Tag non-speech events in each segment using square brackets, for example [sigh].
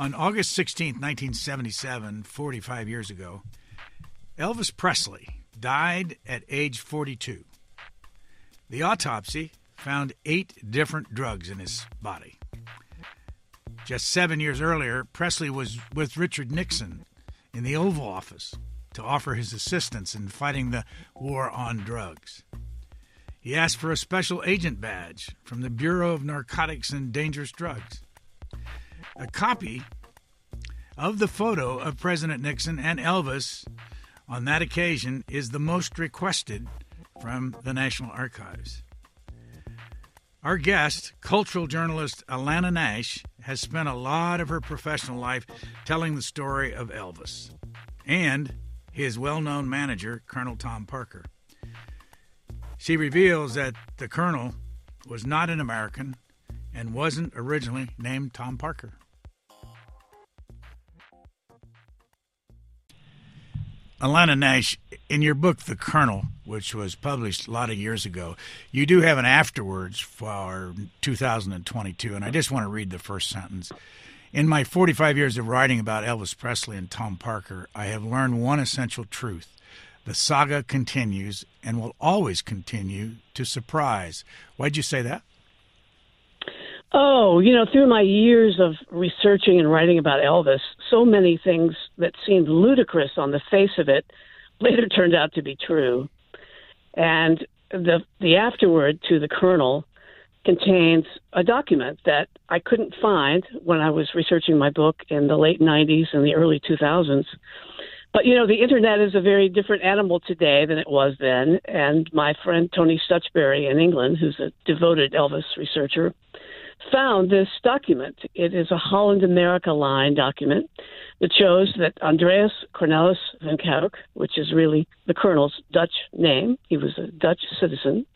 On August 16, 1977, 45 years ago, Elvis Presley died at age 42. The autopsy found eight different drugs in his body. Just seven years earlier, Presley was with Richard Nixon in the Oval Office to offer his assistance in fighting the war on drugs. He asked for a special agent badge from the Bureau of Narcotics and Dangerous Drugs. A copy of the photo of President Nixon and Elvis on that occasion is the most requested from the National Archives. Our guest, cultural journalist Alanna Nash, has spent a lot of her professional life telling the story of Elvis and his well known manager, Colonel Tom Parker. She reveals that the Colonel was not an American and wasn't originally named Tom Parker. Alanna Nash, in your book, The Colonel, which was published a lot of years ago, you do have an afterwards for 2022, and I just want to read the first sentence. In my 45 years of writing about Elvis Presley and Tom Parker, I have learned one essential truth. The saga continues and will always continue to surprise. Why'd you say that? Oh, you know, through my years of researching and writing about Elvis, so many things that seemed ludicrous on the face of it later [laughs] turned out to be true. And the the afterword to the colonel contains a document that I couldn't find when I was researching my book in the late 90s and the early 2000s. But you know, the internet is a very different animal today than it was then. And my friend Tony Stutchbury in England, who's a devoted Elvis researcher, found this document. It is a Holland America line document that shows that Andreas Cornelis van Kuijk, which is really the colonel's Dutch name, he was a Dutch citizen,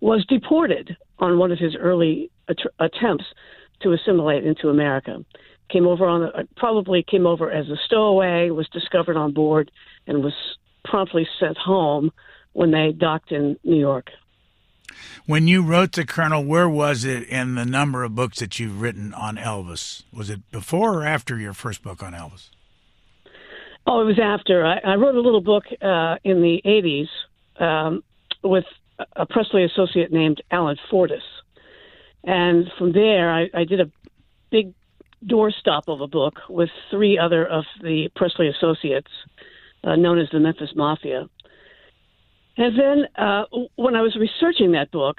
was deported on one of his early att- attempts to assimilate into America. Came over on the, probably came over as a stowaway, was discovered on board, and was promptly sent home when they docked in New York. When you wrote the Colonel, where was it in the number of books that you've written on Elvis? Was it before or after your first book on Elvis? Oh, it was after. I, I wrote a little book uh, in the 80s um, with a Presley associate named Alan Fortas. And from there, I, I did a big doorstop of a book with three other of the Presley associates, uh, known as the Memphis Mafia. And then uh, when I was researching that book,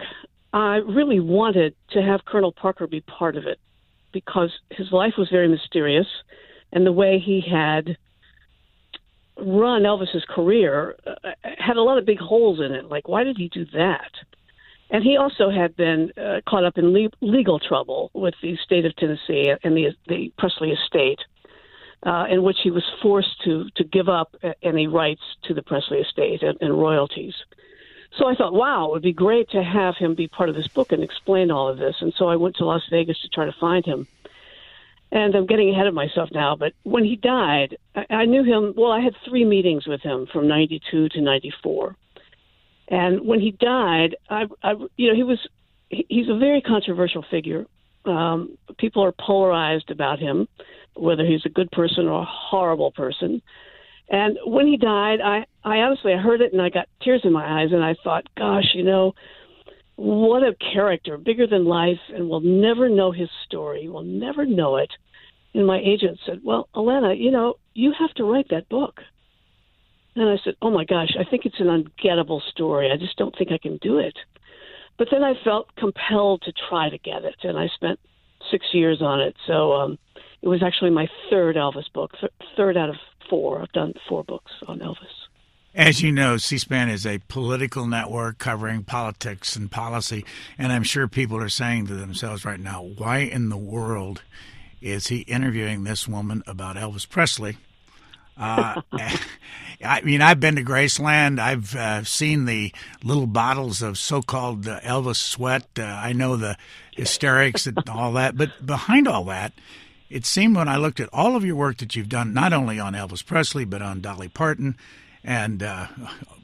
I really wanted to have Colonel Parker be part of it because his life was very mysterious and the way he had run Elvis's career uh, had a lot of big holes in it. Like, why did he do that? And he also had been uh, caught up in le- legal trouble with the state of Tennessee and the, the Presley estate uh, in which he was forced to to give up any rights to the Presley estate and, and royalties. So I thought, wow, it would be great to have him be part of this book and explain all of this. And so I went to Las Vegas to try to find him. And I'm getting ahead of myself now, but when he died, I, I knew him. Well, I had three meetings with him from '92 to '94, and when he died, I, I you know, he was he's a very controversial figure. Um, people are polarized about him whether he's a good person or a horrible person. And when he died, I, I honestly I heard it and I got tears in my eyes and I thought, gosh, you know, what a character, bigger than life, and we'll never know his story. We'll never know it. And my agent said, Well, Alanna, you know, you have to write that book. And I said, Oh my gosh, I think it's an ungettable story. I just don't think I can do it. But then I felt compelled to try to get it, and I spent six years on it. So um, it was actually my third Elvis book, th- third out of four. I've done four books on Elvis. As you know, C-SPAN is a political network covering politics and policy. And I'm sure people are saying to themselves right now, why in the world is he interviewing this woman about Elvis Presley? Uh, [laughs] I mean, I've been to Graceland. I've uh, seen the little bottles of so-called uh, Elvis sweat. Uh, I know the hysterics and all that. But behind all that it seemed when I looked at all of your work that you've done, not only on Elvis Presley, but on Dolly Parton and uh,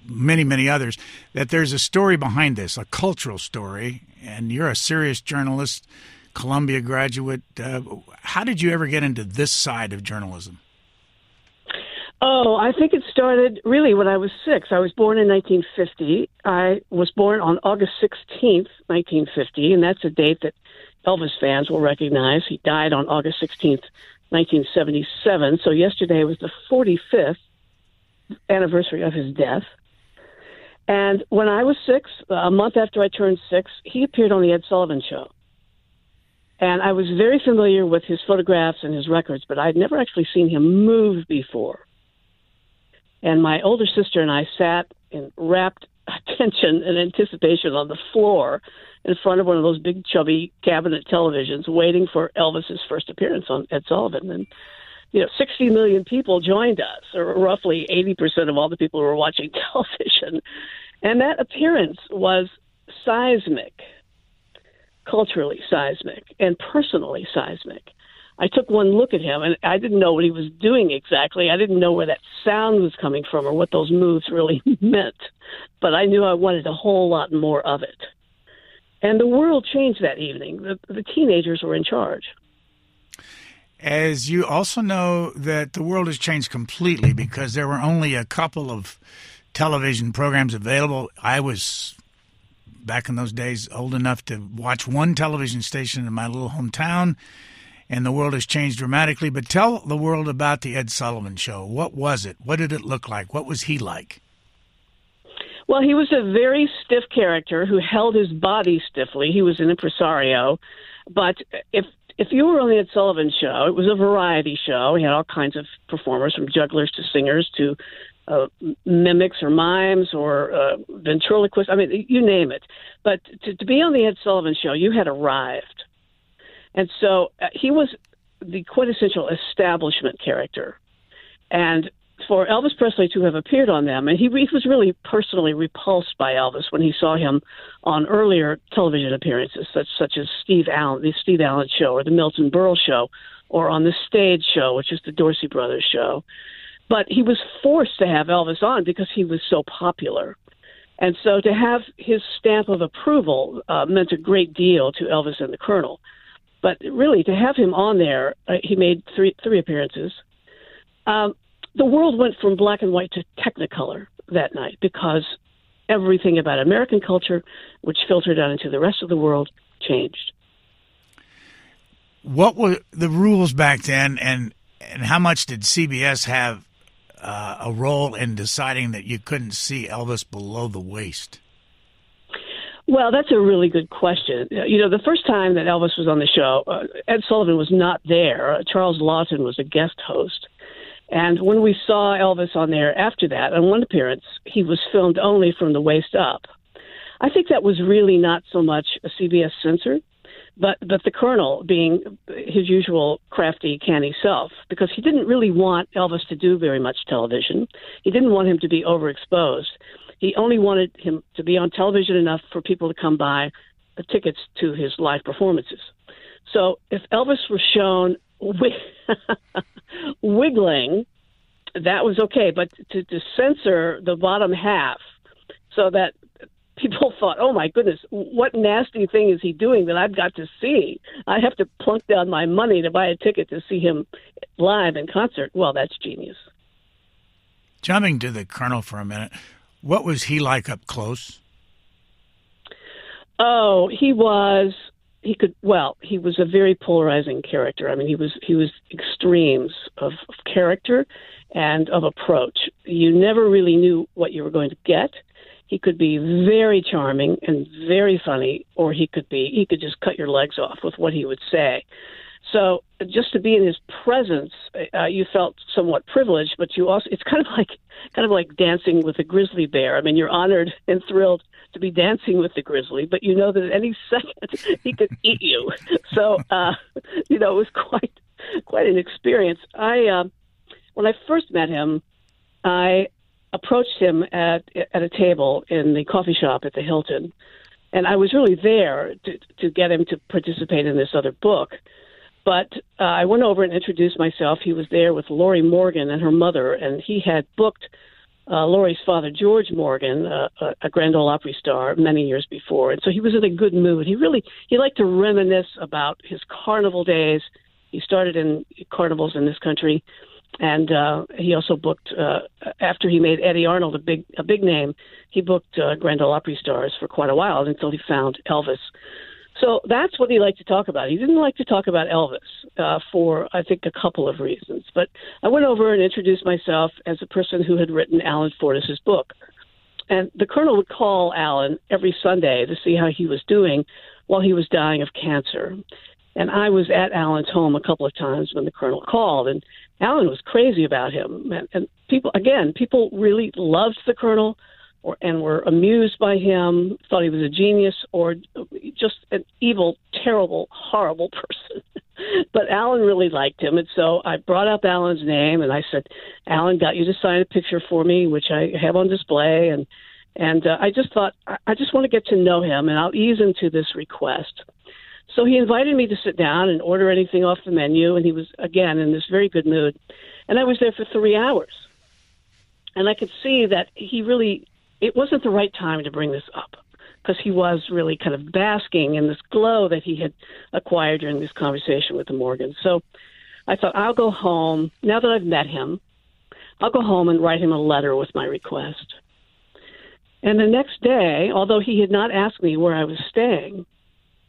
many, many others, that there's a story behind this, a cultural story. And you're a serious journalist, Columbia graduate. Uh, how did you ever get into this side of journalism? Oh, I think it started really when I was six. I was born in 1950. I was born on August 16th, 1950, and that's a date that Elvis fans will recognize. He died on August 16th, 1977. So yesterday was the 45th anniversary of his death. And when I was six, a month after I turned six, he appeared on the Ed Sullivan Show. And I was very familiar with his photographs and his records, but I'd never actually seen him move before. And my older sister and I sat in rapt [laughs] attention and anticipation on the floor in front of one of those big chubby cabinet televisions waiting for Elvis's first appearance on Ed Sullivan and you know 60 million people joined us or roughly 80% of all the people who were watching [laughs] television and that appearance was seismic culturally seismic and personally seismic I took one look at him and I didn't know what he was doing exactly. I didn't know where that sound was coming from or what those moves really [laughs] meant. But I knew I wanted a whole lot more of it. And the world changed that evening. The, the teenagers were in charge. As you also know that the world has changed completely because there were only a couple of television programs available. I was back in those days old enough to watch one television station in my little hometown and the world has changed dramatically. But tell the world about the Ed Sullivan Show. What was it? What did it look like? What was he like? Well, he was a very stiff character who held his body stiffly. He was an impresario, but if if you were on the Ed Sullivan Show, it was a variety show. He had all kinds of performers, from jugglers to singers to uh, mimics or mimes or uh, ventriloquists. I mean, you name it. But to, to be on the Ed Sullivan Show, you had arrived. And so uh, he was the quintessential establishment character. And for Elvis Presley to have appeared on them, and he, he was really personally repulsed by Elvis when he saw him on earlier television appearances, such such as Steve Allen, the Steve Allen Show, or the Milton Berle Show, or on the Stage Show, which is the Dorsey Brothers Show. But he was forced to have Elvis on because he was so popular. And so to have his stamp of approval uh, meant a great deal to Elvis and the Colonel. But really, to have him on there, uh, he made three three appearances. Um, the world went from black and white to Technicolor that night because everything about American culture, which filtered out into the rest of the world, changed. What were the rules back then, and and how much did CBS have uh, a role in deciding that you couldn't see Elvis below the waist? Well, that's a really good question. You know, the first time that Elvis was on the show, uh, Ed Sullivan was not there. Uh, Charles Laughton was a guest host. And when we saw Elvis on there after that, on one appearance, he was filmed only from the waist up. I think that was really not so much a CBS censor, but but the Colonel being his usual crafty, canny self, because he didn't really want Elvis to do very much television. He didn't want him to be overexposed. He only wanted him to be on television enough for people to come buy the tickets to his live performances. So if Elvis was shown [laughs] wiggling, that was okay. But to, to censor the bottom half so that people [laughs] thought, oh my goodness, what nasty thing is he doing that I've got to see? I have to plunk down my money to buy a ticket to see him live in concert. Well, that's genius. Jumping to the Colonel for a minute, what was he like up close? Oh, he was he could well he was a very polarizing character. I mean he was he was extremes of, of, character and of approach. You never really knew what you were going to get. He could be very charming and very funny or he could be he could just cut your legs off with what he would say so just to be in his presence, uh, you felt somewhat privileged, but you also it's kind of like kind of like dancing with a grizzly bear. I mean, you're honored and thrilled to be dancing with the grizzly, but you know that at any [laughs] second he could eat you. So uh, you know, it was quite quite an experience. I uh, when I first met him, I approached him at at a table in the coffee shop at the Hilton, and I was really there to to get him to participate in this other book but uh, I went over and introduced myself. He was there with Lorrie Morgan and her mother, and he had booked uh, Lorrie's father, George Morgan, uh, a Grand Ole Opry star, many years before, and so he was in a good mood. He really he liked to reminisce about his carnival days. He started in carnivals in this country, and uh, he also booked uh, after he made Eddy Arnold a big a big name. He booked uh, Grand Ole Opry stars for quite a while until he found Elvis. So that's what he liked to talk about. He didn't like to talk about Elvis uh, for, I think, a couple of reasons. But I went over and introduced myself as a person who had written Alan Fortas's book. And the colonel would call Alan every Sunday to see how he was doing while he was dying of cancer. And I was at Alan's home a couple of times when the colonel called, and Alan was crazy about him. And, and people, again, people really loved the colonel or, and were amused by him, thought he was a genius, or just an evil, terrible, horrible [laughs] person. but Alan really liked him, and so I brought up Alan's name and I said, "Alan got you to sign a picture for me, which I have on display." And and uh, I just thought I just want to get to know him, and I'll ease into this request. So he invited me to sit down and order anything off the menu, and he was again in this very good mood. And I was there for three hours, and I could see that he really it wasn't the right time to bring this up because he was really kind of basking in this glow that he had acquired during this conversation with the Morgans. So I thought, I'll go home. Now that I've met him, I'll go home and write him a letter with my request. And the next day, although he had not asked me where I was staying,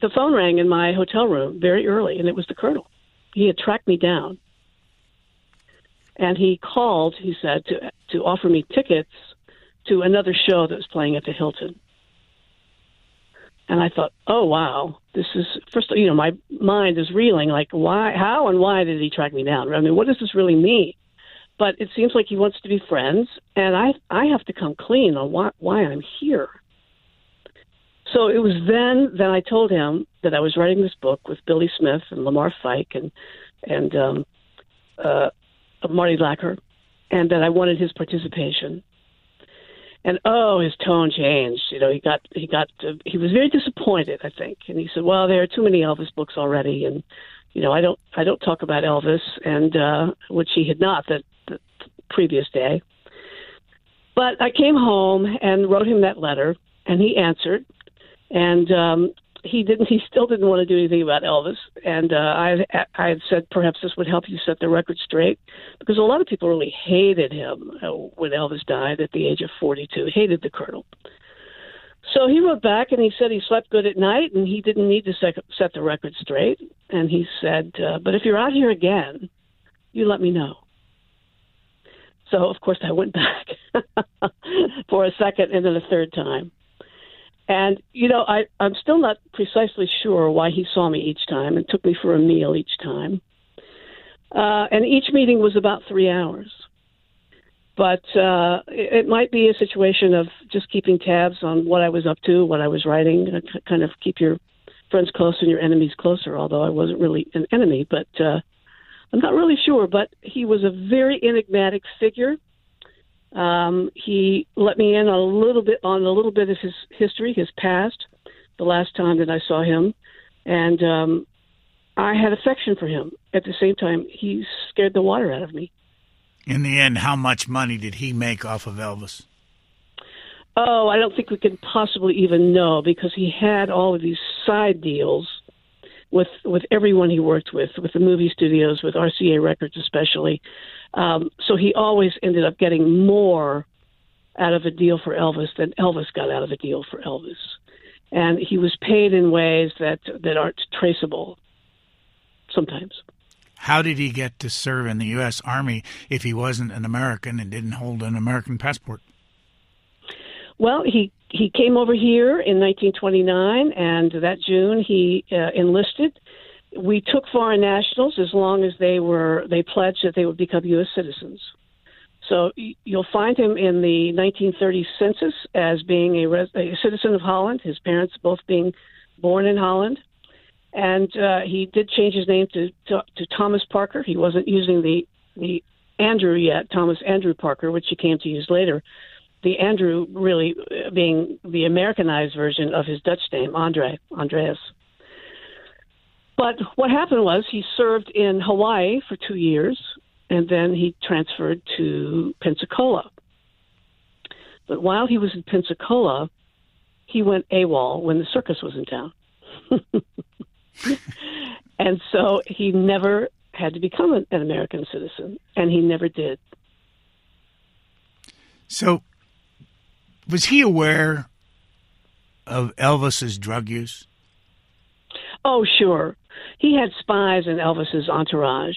the phone rang in my hotel room very early, and it was the colonel. He had tracked me down. And he called, he said, to, to offer me tickets to another show that was playing at the Hilton. And I thought, oh wow, this is first. You know, my mind is reeling. Like, why, how, and why did he track me down? I mean, what does this really mean? But it seems like he wants to be friends, and I, I have to come clean on why, why I'm here. So it was then that I told him that I was writing this book with Billy Smith and Lamar Fike and and um, uh, Marty Lacker, and that I wanted his participation and oh, his tone changed. You know, he got he got uh, he was very disappointed, I think, and he said, "Well, there are too many Elvis books already, and you know, I don't I don't talk about Elvis," and uh, which he had not the, the previous day. But I came home and wrote him that letter, and he answered, and um, he didn't. He still didn't want to do anything about Elvis, and uh, I I had said perhaps this would help you set the record straight because a lot of people really hated him uh, when Elvis died at the age of 42. Hated the Colonel. So he wrote back and he said he slept good at night and he didn't need to set, set the record straight. And he said, uh, "But if you're out here again, you let me know." So of course I went [laughs] back for a second and then a third time. And, you know, I, I'm still not precisely sure why he saw me each time and took me for a meal each time. Uh, and each meeting was about three hours. But uh, it, might be a situation of just keeping tabs on what I was up to, what I was writing, uh, kind of keep your friends close and your enemies closer, although I wasn't really an enemy. But uh, I'm not really sure. But he was a very enigmatic figure um, he let me in on a little bit on a little bit of his history, his past, the last time that I saw him, and um, I had affection for him. At the same time, he scared the water out of me. In the end, how much money did he make off of Elvis? Oh, I don't think we can possibly even know because he had all of these side deals with with everyone he worked with, with the movie studios, with RCA Records especially. Um, so he always ended up getting more out of a deal for Elvis than Elvis got out of a deal for Elvis, and he was paid in ways that that aren't traceable. Sometimes. How did he get to serve in the U.S. Army if he wasn't an American and didn't hold an American passport? Well, he he came over here in 1929, and that June he uh, enlisted. We took foreign nationals as long as they were they pledged that they would become U.S. citizens. So you'll find him in the 1930 census as being a, res- a citizen of Holland. His parents both being born in Holland, and uh, he did change his name to, to to Thomas Parker. He wasn't using the the Andrew yet, Thomas Andrew Parker, which he came to use later the Andrew really being the Americanized version of his Dutch name, Andre, Andreas. But what happened was he served in Hawaii for two years, and then he transferred to Pensacola. But while he was in Pensacola, he went AWOL when the circus was in town. [laughs] and so he never had to become an, an American citizen, and he never did. So, was he aware of Elvis's drug use? Oh, sure. He had spies in Elvis's entourage.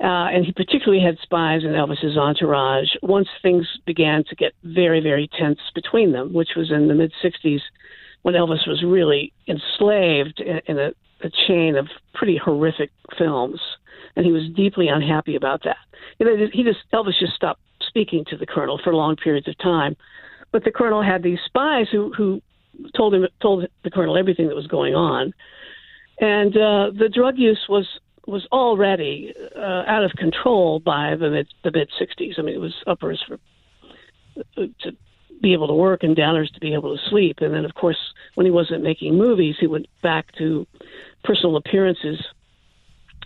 Uh, and he particularly had spies in Elvis's entourage once things began to get very, very tense between them, which was in the mid 60s when Elvis was really enslaved in, in a, a chain of pretty horrific films. And he was deeply unhappy about that. You know, he just, Elvis just stopped speaking to the colonel for long periods of time. But the colonel had these spies who, who told him, told the colonel everything that was going on. And uh, the drug use was was already uh, out of control by the mid the mid '60s. I mean, it was uppers for uh, to be able to work and downers to be able to sleep. And then, of course, when he wasn't making movies, he went back to personal appearances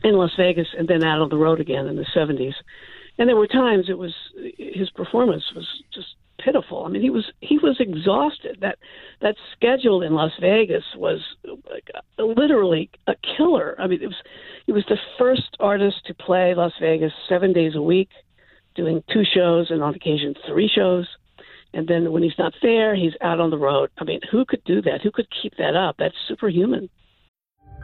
in Las Vegas and then out on the road again in the '70s. And there were times it was his performance was just pitiful. I mean, he was he was exhausted. That that schedule in Las Vegas was like, literally a killer. I mean, it was he was the first artist to play Las Vegas seven days a week, doing two shows and on occasion three shows. And then when he's not there, he's out on the road. I mean, who could do that? Who could keep that up? That's superhuman.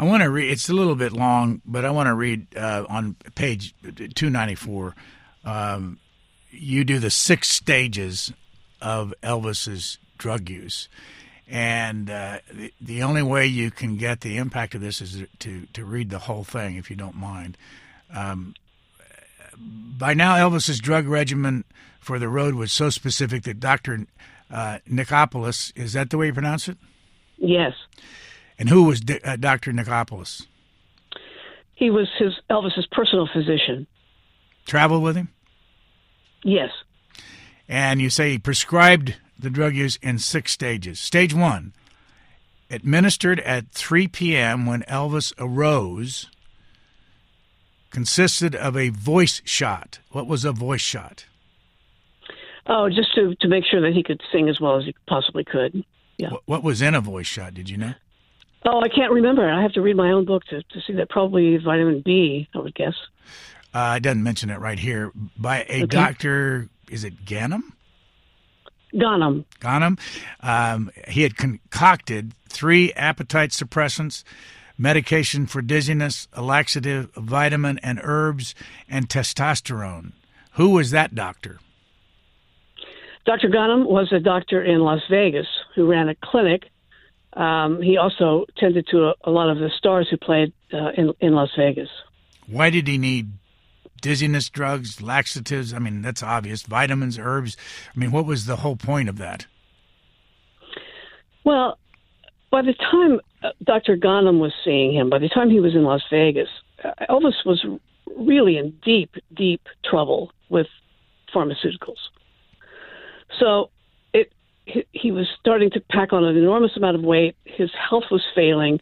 I want to read. It's a little bit long, but I want to read uh, on page two ninety four. Um, you do the six stages of Elvis's drug use, and uh, the, the only way you can get the impact of this is to to read the whole thing, if you don't mind. Um, by now, Elvis's drug regimen for the road was so specific that Doctor uh, Nicopolis is that the way you pronounce it? Yes. And who was D- uh, Dr. Nicopolis? He was his Elvis's personal physician. Traveled with him? Yes. And you say he prescribed the drug use in six stages. Stage one, administered at 3 p.m. when Elvis arose, consisted of a voice shot. What was a voice shot? Oh, just to, to make sure that he could sing as well as he possibly could. Yeah. What, what was in a voice shot? Did you know? Oh, I can't remember. I have to read my own book to, to see that. Probably vitamin B, I would guess. Uh, it doesn't mention it right here. By a okay. doctor, is it Ghanem? Ghanem. Ghanem. Um, he had concocted three appetite suppressants, medication for dizziness, a laxative, a vitamin, and herbs, and testosterone. Who was that doctor? Dr. Ghanem was a doctor in Las Vegas who ran a clinic um, he also tended to a, a, lot of the stars who played uh, in in Las Vegas. Why did he need dizziness drugs, laxatives? I mean, that's obvious. Vitamins, herbs. I mean, what was the whole point of that? Well, by the time uh, Dr. Ghanem was seeing him, by the time he was in Las Vegas, uh, Elvis was really in deep, deep trouble with pharmaceuticals. So he, was starting to pack on an enormous amount of weight. His health was failing.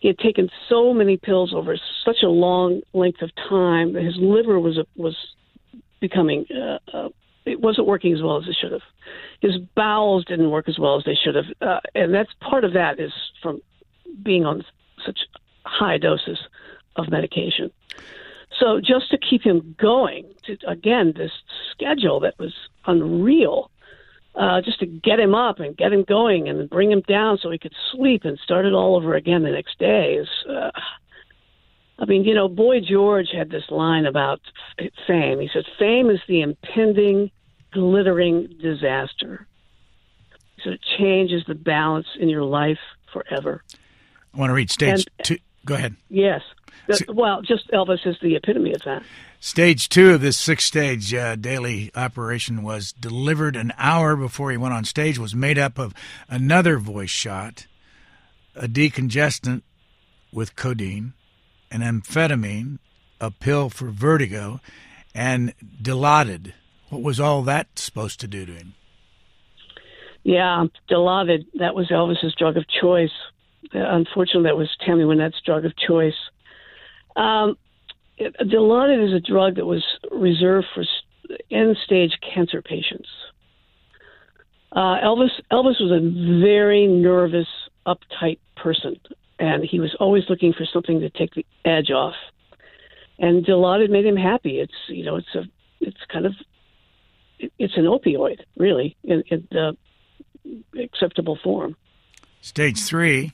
He had taken so many pills over such a long length of time that his liver was was becoming uh, uh, it wasn't working as well as it should have. His bowels didn't work as well as they should have, uh, and that's part of that is from being on such high doses of medication. So just to keep him going, to again this schedule that was unreal, uh, just to get him up and get him going and bring him down so he could sleep and start it all over again the next day is. Uh, I mean, you know, Boy George had this line about fame. He said, "Fame is the impending, glittering disaster." So it changes the balance in your life forever. I want to read stage and, two. Go ahead. Yes. well, just Elvis is the epitome of that. Stage two of this six-stage uh, daily operation was delivered an hour before he went on stage. Was made up of another voice shot, a decongestant with codeine, an amphetamine, a pill for vertigo, and Dilaudid. What was all that supposed to do to him? Yeah, Dilaudid. That was Elvis's drug of choice. Unfortunately, that was Tammy Wynette's drug of choice. Um, Dilaudid is a drug that was reserved for end-stage cancer patients. Uh, Elvis Elvis was a very nervous, uptight person, and he was always looking for something to take the edge off. And Dilaudid made him happy. It's you know it's a it's kind of it's an opioid really in, in the acceptable form. Stage three,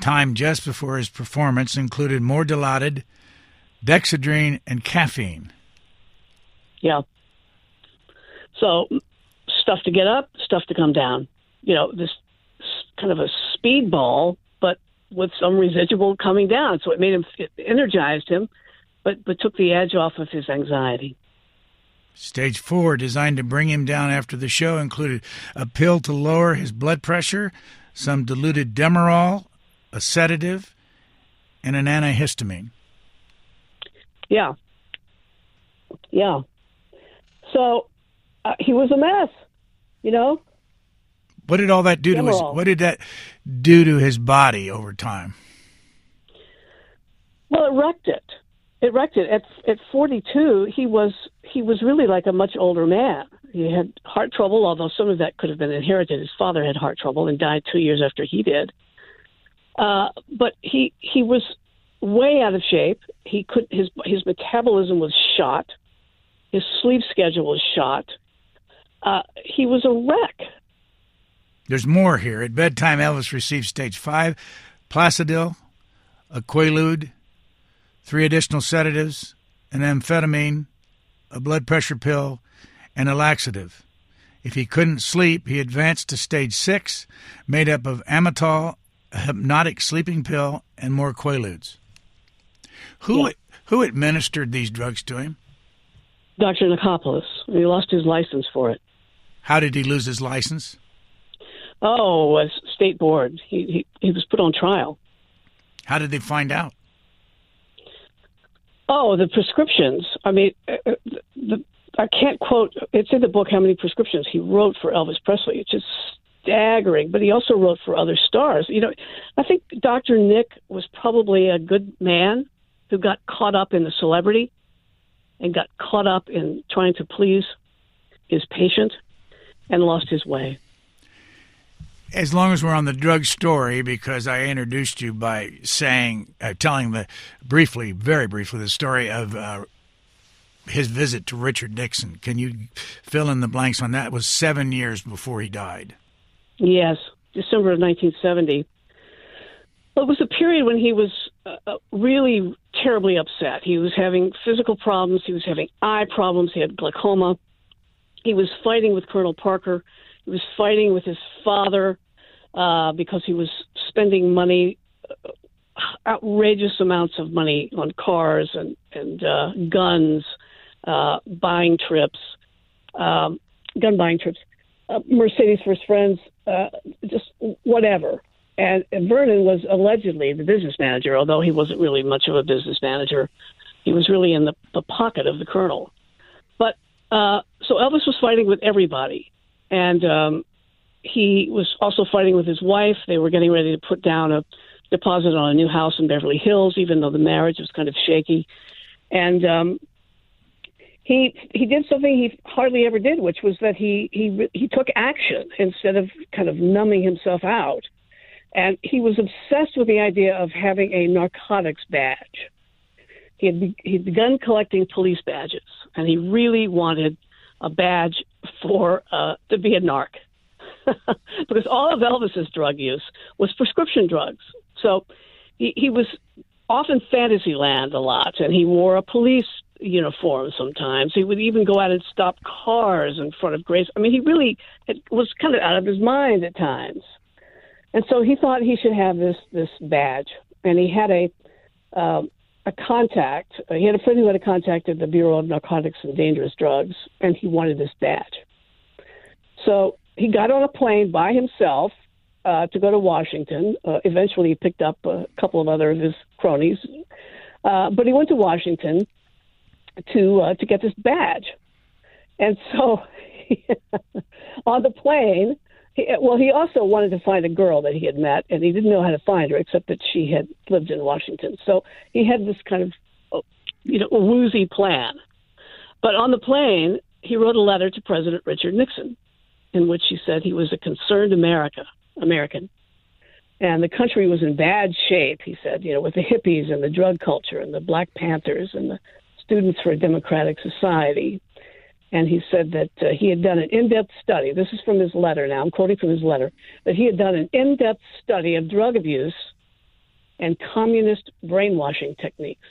time just before his performance included more Dilaudid, dexedrine, and caffeine. Yeah. So stuff to get up, stuff to come down. You know, this kind of a speedball, but with some residual coming down. So it made him, it energized him, but but took the edge off of his anxiety. Stage four, designed to bring him down after the show, included a pill to lower his blood pressure, some diluted Demerol, a sedative, and an antihistamine. Yeah. Yeah. So uh, he was a mess, you know? What did all that do to his what did that do to his body over time? Well, it wrecked it. It wrecked it. At at 42, he was he was really like a much older man. He had heart trouble, although some of that could have been inherited. His father had heart trouble and died two years after he did. Uh, but he he was way out of shape. He could his his metabolism was shot. His sleep schedule was shot. Uh, he was a wreck. There's more here. At bedtime, Elvis received stage five, Placidil, a Quaalude, three additional sedatives, an amphetamine, a blood pressure pill, and a laxative. If he couldn't sleep, he advanced to stage six, made up of amytal, a hypnotic sleeping pill, and more Quaaludes. Who yeah. who administered these drugs to him? Dr. Nichopoulos. He lost his license for it. How did he lose his license? Oh, a state board. He, he he was put on trial. How did they find out? Oh, the prescriptions. I mean, uh, uh, the, I can't quote. It's in the book how many prescriptions he wrote for Elvis Presley. It's just staggering. But he also wrote for other stars. You know, I think Dr. Nick was probably a good man who got caught up in the celebrity and got caught up in trying to please his patient and lost his way. As long as we're on the drug story, because I introduced you by saying, uh, telling the briefly, very briefly, the story of uh, his visit to Richard Nixon. Can you fill in the blanks on that? It was seven years before he died. Yes, December of 1970. Well, it was a period when he was uh, uh, really terribly upset. He was having physical problems. He was having eye problems. He had glaucoma. He was fighting with Colonel Parker. He was fighting with his father uh, because he was spending money, uh, outrageous amounts of money on cars and and uh, guns, uh, buying trips, um, gun buying trips, uh, Mercedes for his friends, uh, just whatever. And, and Vernon was allegedly the business manager, although he wasn't really much of a business manager. He was really in the, the pocket of the colonel. But uh, so Elvis was fighting with everybody, and um, he was also fighting with his wife. They were getting ready to put down a deposit on a new house in Beverly Hills, even though the marriage was kind of shaky. And um, he he did something he hardly ever did, which was that he he he took action instead of kind of numbing himself out. And he was obsessed with the idea of having a narcotics badge. He had be, he'd begun collecting police badges, and he really wanted a badge for uh, to be a narc [laughs] because all of Elvis's drug use was prescription drugs. So he, he was off in Fantasyland a lot, and he wore a police uniform sometimes. He would even go out and stop cars in front of Grace. I mean, he really had, was kind of out of his mind at times. And so he thought he should have this this badge, and he had a um, a contact. He had a friend who had contacted the Bureau of Narcotics and Dangerous Drugs, and he wanted this badge. So he got on a plane by himself uh, to go to Washington. Uh, eventually, he picked up a couple of other of his cronies, uh, but he went to Washington to uh, to get this badge. And so, [laughs] on the plane, he, well, he also wanted to find a girl that he had met, and he didn't know how to find her except that she had lived in Washington. So he had this kind of, uh, you know, woozy plan. But on the plane, he wrote a letter to President Richard Nixon, in which he said he was a concerned America American, and the country was in bad shape. He said, you know, with the hippies and the drug culture and the Black Panthers and the Students for a Democratic Society and he said that uh, he had done an in-depth study. This is from his letter. Now I'm quoting from his letter that he had done an in-depth study of drug abuse and communist brainwashing techniques.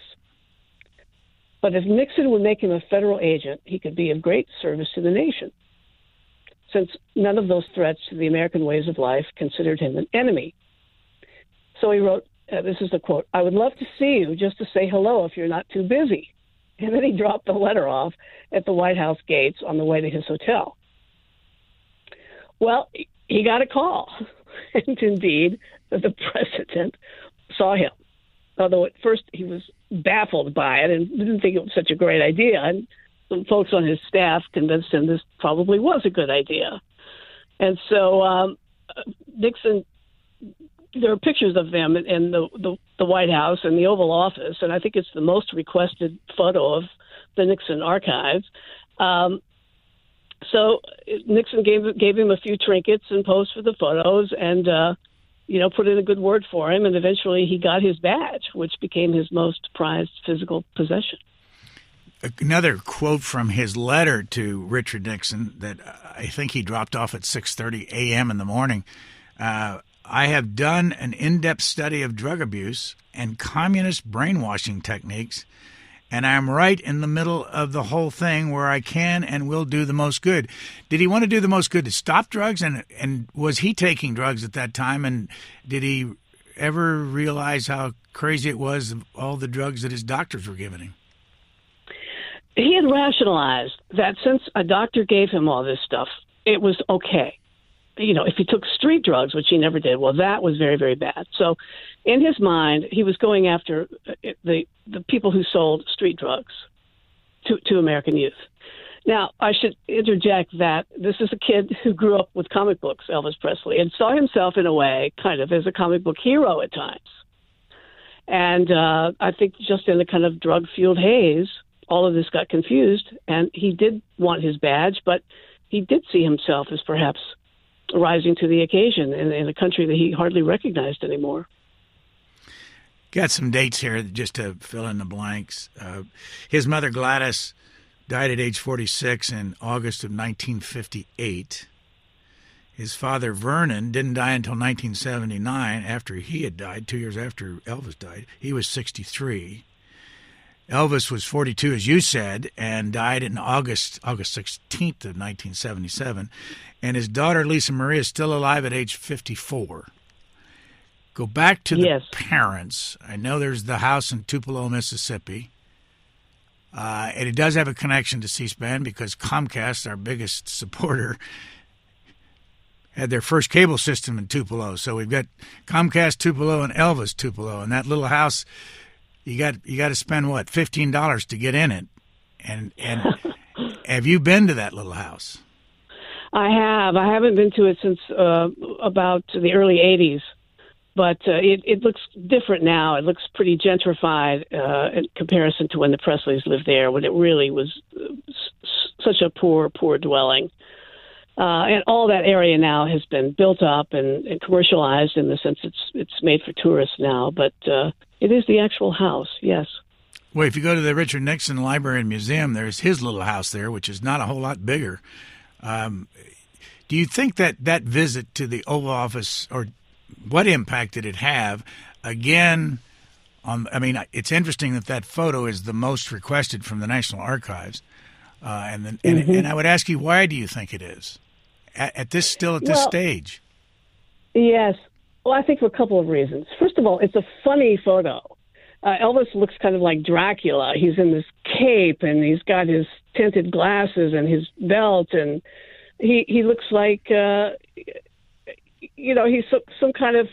But if Nixon would make him a federal agent, he could be of great service to the nation, since none of those threats to the American ways of life considered him an enemy. So he wrote, uh, this is the quote, I would love to see you just to say hello if you're not too busy. And then he dropped the letter off at the White House gates on the way to his hotel. Well, he got a call, [laughs] and indeed, the president saw him. Although at first he was baffled by it and didn't think it was such a great idea, and some folks on his staff convinced him this probably was a good idea. And so um, Nixon there are pictures of them in the, the, the White House and the Oval Office, and I think it's the most requested photo of the Nixon archives. Um, so Nixon gave gave him a few trinkets and posed for the photos, and uh, you know put in a good word for him, and eventually he got his badge, which became his most prized physical possession. Another quote from his letter to Richard Nixon that I think he dropped off at 6:30 a.m. in the morning. Uh, I have done an in depth study of drug abuse and communist brainwashing techniques, and I'm right in the middle of the whole thing where I can and will do the most good. Did he want to do the most good to stop drugs? And, and was he taking drugs at that time? And did he ever realize how crazy it was, of all the drugs that his doctors were giving him? He had rationalized that since a doctor gave him all this stuff, it was okay you know, if he took street drugs, which he never did, well, that was very, very bad. So, in his mind, he was going after uh, the the people who sold street drugs to to American youth. Now, I should interject that this is a kid who grew up with comic books, Elvis Presley, and saw himself in a way, kind of, as a comic book hero at times. And uh, I think just in the kind of drug fueled haze, all of this got confused, and he did want his badge, but he did see himself as perhaps rising to the occasion in, in a country that he hardly recognized anymore. Got some dates here just to fill in the blanks. Uh, his mother Gladys died at age 46 in August of 1958. His father Vernon didn't die until 1979 after he had died, two years after Elvis died. He was 63. Elvis was 42, as you said, and died in August August 16th of 1977. And his daughter Lisa Marie is still alive at age 54. Go back to the yes. parents. I know there's the house in Tupelo, Mississippi. Uh, and it does have a connection to C-SPAN because Comcast, our biggest [laughs] supporter, had their first cable system in Tupelo. So we've got Comcast Tupelo and Elvis Tupelo, and that little house you got you got to spend what fifteen dollars to get in it, and and [laughs] have you been to that little house? I have. I haven't been to it since uh, about the early '80s, but uh, it it looks different now. It looks pretty gentrified uh, in comparison to when the Presleys lived there, when it really was uh, s- such a poor, poor dwelling. Uh, and all that area now has been built up and, and commercialized in the sense it's it's made for tourists now. But uh, it is the actual house, yes. Well, if you go to the Richard Nixon Library and Museum, there's his little house there, which is not a whole lot bigger. Um, do you think that that visit to the Oval Office, or what impact did it have? Again, on I mean, it's interesting that that photo is the most requested from the National Archives, uh, and, then, and Mm-hmm. and I would ask you, why do you think it is at, at this still at this Well- stage? Yes. Well, I think for a couple of reasons. First of all, it's a funny photo. Uh, Elvis looks kind of like Dracula. He's in this cape and he's got his tinted glasses and his belt, and he he looks like uh, you know he's some, some kind of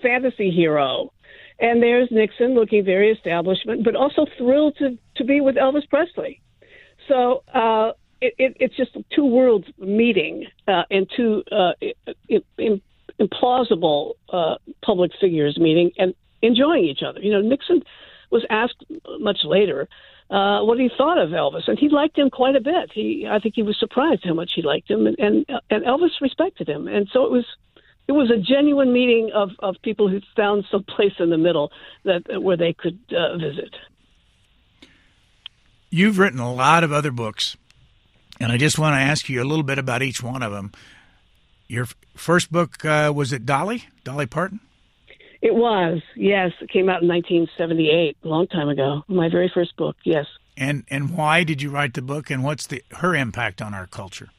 fantasy hero. And there's Nixon looking very establishment, but also thrilled to to be with Elvis Presley. So uh, it, it, it's just two worlds meeting uh, and two uh, implausible uh, public figures meeting and enjoying each other. You know, Nixon was asked much later uh, what he thought of Elvis, and he liked him quite a bit. He, I think, he was surprised how much he liked him, and and, and Elvis respected him, and so it was. It was a genuine meeting of, of people who found some place in the middle that where they could uh, visit. You've written a lot of other books, and I just want to ask you a little bit about each one of them. Your first book uh, was it Dolly, Dolly Parton? It was, yes. It came out in 1978, a long time ago. My very first book, yes. And and why did you write the book, and what's the her impact on our culture?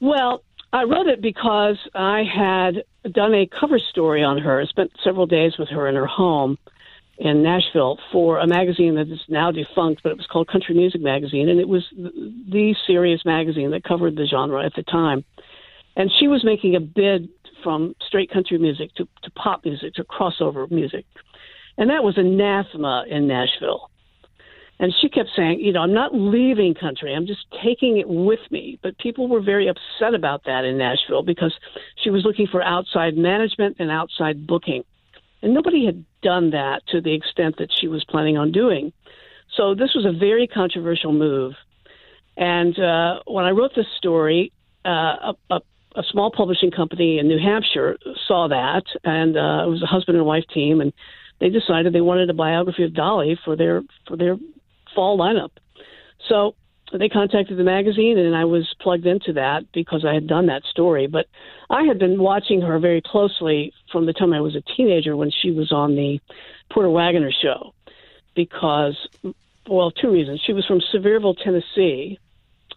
Well, I wrote it because I had done a cover story on her, spent several days with her in her home in Nashville for a magazine that is now defunct, but it was called Country Music Magazine, and it was the serious magazine that covered the genre at the time. And she was making a bid from straight country music to, to pop music to crossover music. And that was anathema in Nashville. And she kept saying, you know, I'm not leaving country. I'm just taking it with me. But people were very upset about that in Nashville because she was looking for outside management and outside booking. And nobody had done that to the extent that she was planning on doing. So this was a very controversial move. And uh, when I wrote this story, uh, a, a, a small publishing company in New Hampshire saw that, and uh, it was a husband and wife team, and they decided they wanted a biography of Dolly for their for their fall lineup. So they contacted the magazine, and I was plugged into that because I had done that story. But I had been watching her very closely from the time I was a teenager when she was on the Porter Wagoner show, because well, two reasons. She was from Sevierville, Tennessee,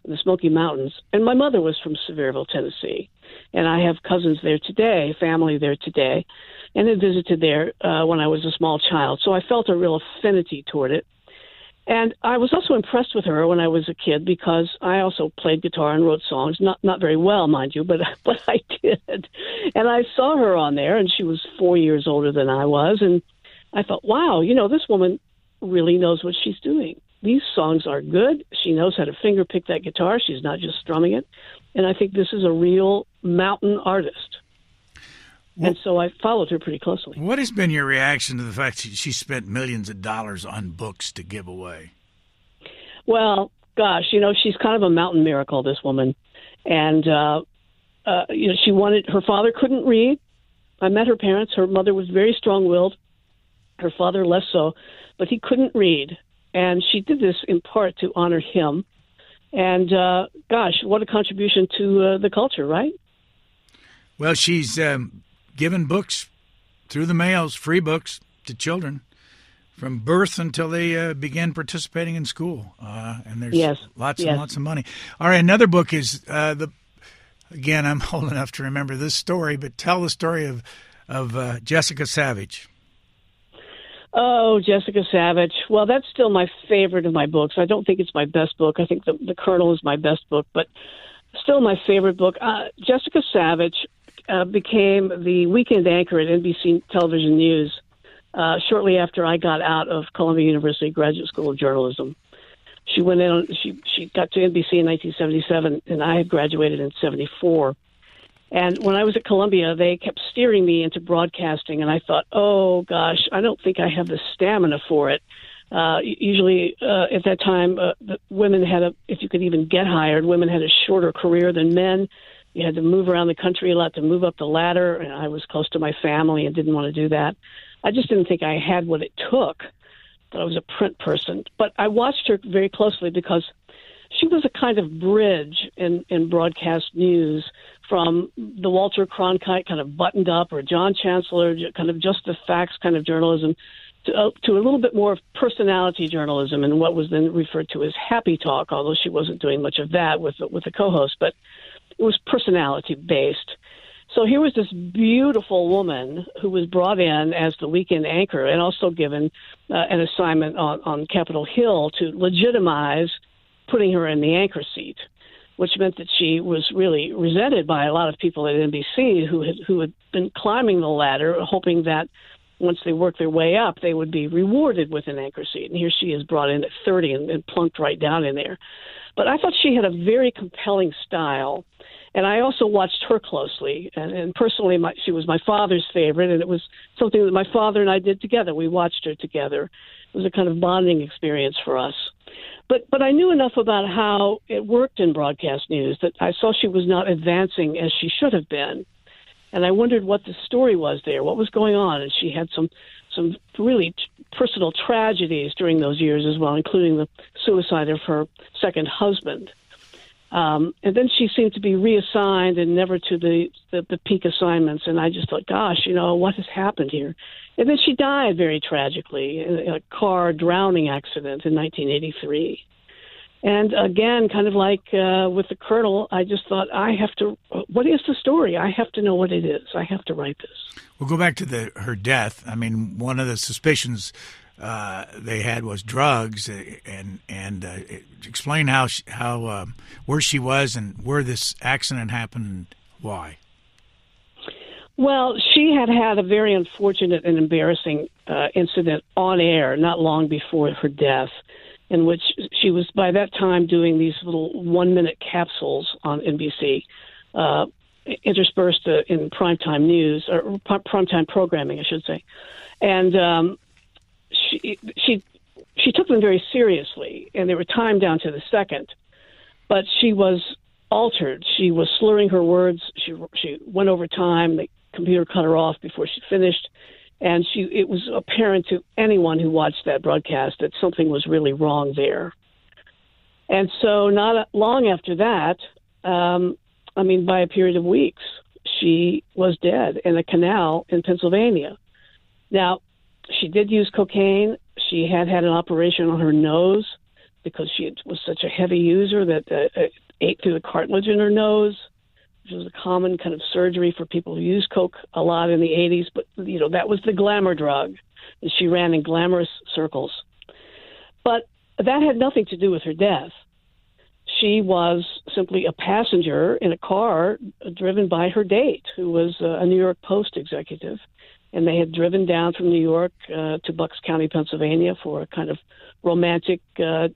the Smoky Mountains, and my mother was from Sevierville, Tennessee, and I have cousins there today, family there today, and had visited there uh, when I was a small child. So I felt a real affinity toward it. And I was also impressed with her when I was a kid because I also played guitar and wrote songs, not not very well, mind you, but [laughs] but I did. And I saw her on there, and she was four years older than I was, and I thought, wow, you know, this woman really knows what she's doing. These songs are good. She knows how to finger pick that guitar. She's not just strumming it. And I think this is a real mountain artist. Well- and so I followed her pretty closely. What has been your reaction to the fact that she spent millions of dollars on books to give away? Well, gosh, you know, she's kind of a mountain miracle, this woman. And, uh, uh, you know, she wanted, her father couldn't read. I met her parents. Her mother was very strong willed, her father less so, but he couldn't read. And she did this in part to honor him. And, uh, gosh, what a contribution to uh, the culture, right? Well, she's um, given books through the mails, free books to children from birth until they uh, begin participating in school. Uh, and there's Yes, lots yes. and lots of money. All right, another book is uh, the. Again, I'm [laughs] old enough to remember this story, but tell the story of of uh, Jessica Savage. Oh, Jessica Savage. Well, that's still my favorite of my books. I don't think it's my best book. I think the, the Colonel is my best book, but still my favorite book. Uh, Jessica Savage uh, became the weekend anchor at NBC Television News uh, shortly after I got out of Columbia University Graduate School of Journalism. She went in. She she got to NBC in 1977, and I had graduated in '74. And when I was at Columbia, they kept steering me into broadcasting, and I thought, oh gosh, I don't think I have the stamina for it. Uh, usually, uh, at that time, uh, women had a, if you could even get hired, women had a shorter career than men. You had to move around the country a lot to move up the ladder, and I was close to my family and didn't want to do that. I just didn't think I had what it took. That I was a print person, but I watched her very closely because she was a kind of bridge in, in broadcast news from the Walter Cronkite kind of buttoned up or John Chancellor kind of just the facts kind of journalism to, uh, to a little bit more of personality journalism and what was then referred to as happy talk, although she wasn't doing much of that with with the co-host, but it was personality based. So here was this beautiful woman who was brought in as the weekend anchor and also given uh, an assignment on, on Capitol Hill to legitimize putting her in the anchor seat, which meant that she was really resented by a lot of people at NBC who had who had been climbing the ladder, hoping that once they worked their way up, they would be rewarded with an anchor seat. And here she is brought in at 30 and, and plunked right down in there. But I thought she had a very compelling style. And I also watched her closely. And, and personally, my, she was my father's favorite, and it was something that my father and I did together. We watched her together. It was a kind of bonding experience for us. But but I knew enough about how it worked in broadcast news that I saw she was not advancing as she should have been and I wondered what the story was there, what was going on. And she had some some really t- personal tragedies during those years as well, including the suicide of her second husband. Um, and then she seemed to be reassigned and never to the, the the peak assignments. And I just thought, gosh, you know, what has happened here? And then she died very tragically in a car drowning accident in 1983. And again, kind of like uh, with the Colonel, I just thought I have to. What is the story? I have to know what it is. I have to write this. We'll go back to the her death. I mean, one of the suspicions uh, they had was drugs, uh, and and uh, explain how she, how uh, where she was and where this accident happened and why. Well, she had had a very unfortunate and embarrassing uh, incident on air not long before her death in which she was by that time doing these little one minute capsules on NBC, uh, interspersed uh, in primetime news or primetime programming, I should say. And um, she, she, she took them very seriously, and they were timed down to the second. But she was altered. She was slurring her words. She, she went over time. The computer cut her off before she finished and she it was apparent to anyone who watched that broadcast that something was really wrong there. And so, not long after that, um, I mean, by a period of weeks, she was dead in a canal in Pennsylvania. Now, she did use cocaine. She had had an operation on her nose because she was such a heavy user that uh, ate through the cartilage in her nose which was a common kind of surgery for people who use coke a lot in the 80s. But you know that was the glamour drug, and she ran in glamorous circles. But that had nothing to do with her death. She was simply a passenger in a car driven by her date, who was a New York Post executive, and they had driven down from New York uh, to Bucks County, Pennsylvania, for a kind of romantic uh,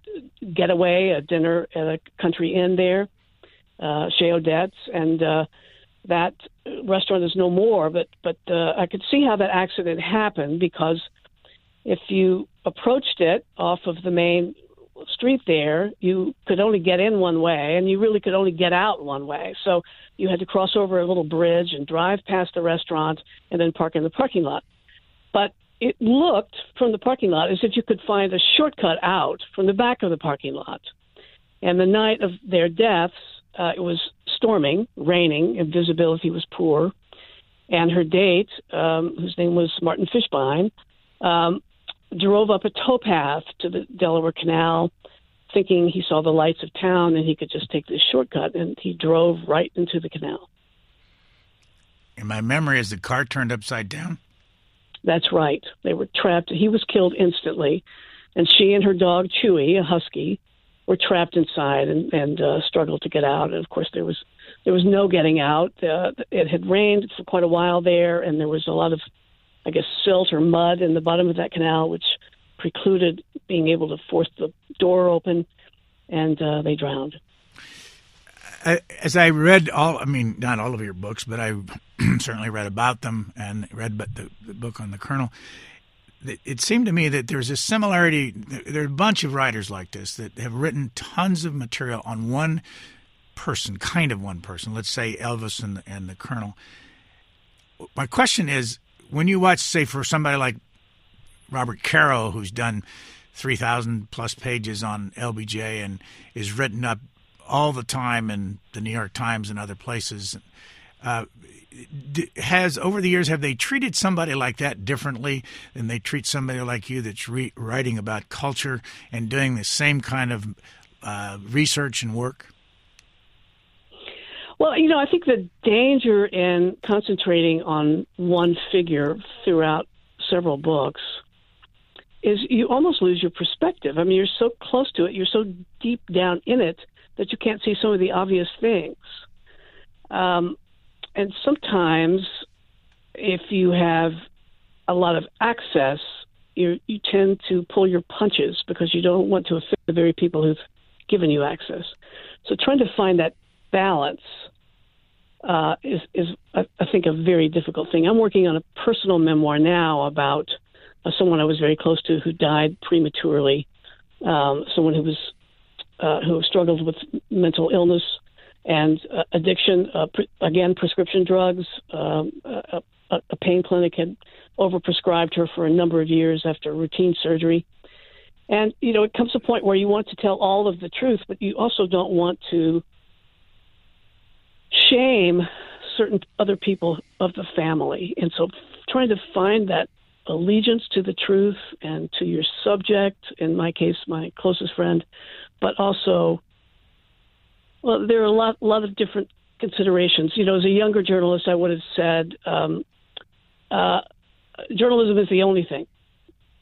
getaway, a dinner at a country inn there uh, Chez Odette's, and uh, that restaurant is no more. But but uh, I could see how that accident happened because if you approached it off of the main street there, you could only get in one way, and you really could only get out one way. So you had to cross over a little bridge and drive past the restaurant and then park in the parking lot. But it looked from the parking lot as if you could find a shortcut out from the back of the parking lot. And the night of their deaths, uh, it was storming, raining, and visibility was poor. And her date, um, whose name was Martin Fishbein, um, drove up a towpath to the Delaware Canal, thinking he saw the lights of town and he could just take this shortcut. And he drove right into the canal. In my memory, is the car turned upside down? That's right. They were trapped. He was killed instantly, and she and her dog Chewy, a husky, were trapped inside and, and uh, struggled to get out. And of course, there was there was no getting out. Uh, it had rained for quite a while there, and there was a lot of, I guess, silt or mud in the bottom of that canal, which precluded being able to force the door open, and uh, they drowned. As I read all, I mean, not all of your books, but I [clears throat] certainly read about them and read the, the book on the Colonel it seemed to me that there's a similarity. There are a bunch of writers like this that have written tons of material on one person, kind of one person. Let's say Elvis and, and the Colonel. My question is, when you watch, say, for somebody like Robert Caro, who's done 3,000 plus pages on LBJ and is written up all the time in the New York Times and other places. Uh, has over the years have they treated somebody like that differently than they treat somebody like you that's re- writing about culture and doing the same kind of uh, research and work? Well, you know, I think the danger in concentrating on one figure throughout several books is you almost lose your perspective. I mean, you're so close to it, you're so deep down in it that you can't see some of the obvious things. Um, and sometimes, if you have a lot of access, you you tend to pull your punches because you don't want to offend the very people who've given you access. So, trying to find that balance uh, is is I, I think a very difficult thing. I'm working on a personal memoir now about someone I was very close to who died prematurely, um, someone who was uh, who struggled with mental illness and uh, addiction. Uh, pre- again, prescription drugs. Um, a, a pain clinic had overprescribed her for a number of years after routine surgery. And you know, it comes to a point where you want to tell all of the truth, but you also don't want to shame certain other people of the family. And so, trying to find that allegiance to the truth and to your subject, in my case, my closest friend, but also, well, there are a lot, lot of different considerations. You know, as a younger journalist, I would have said, um, uh, journalism is the only thing.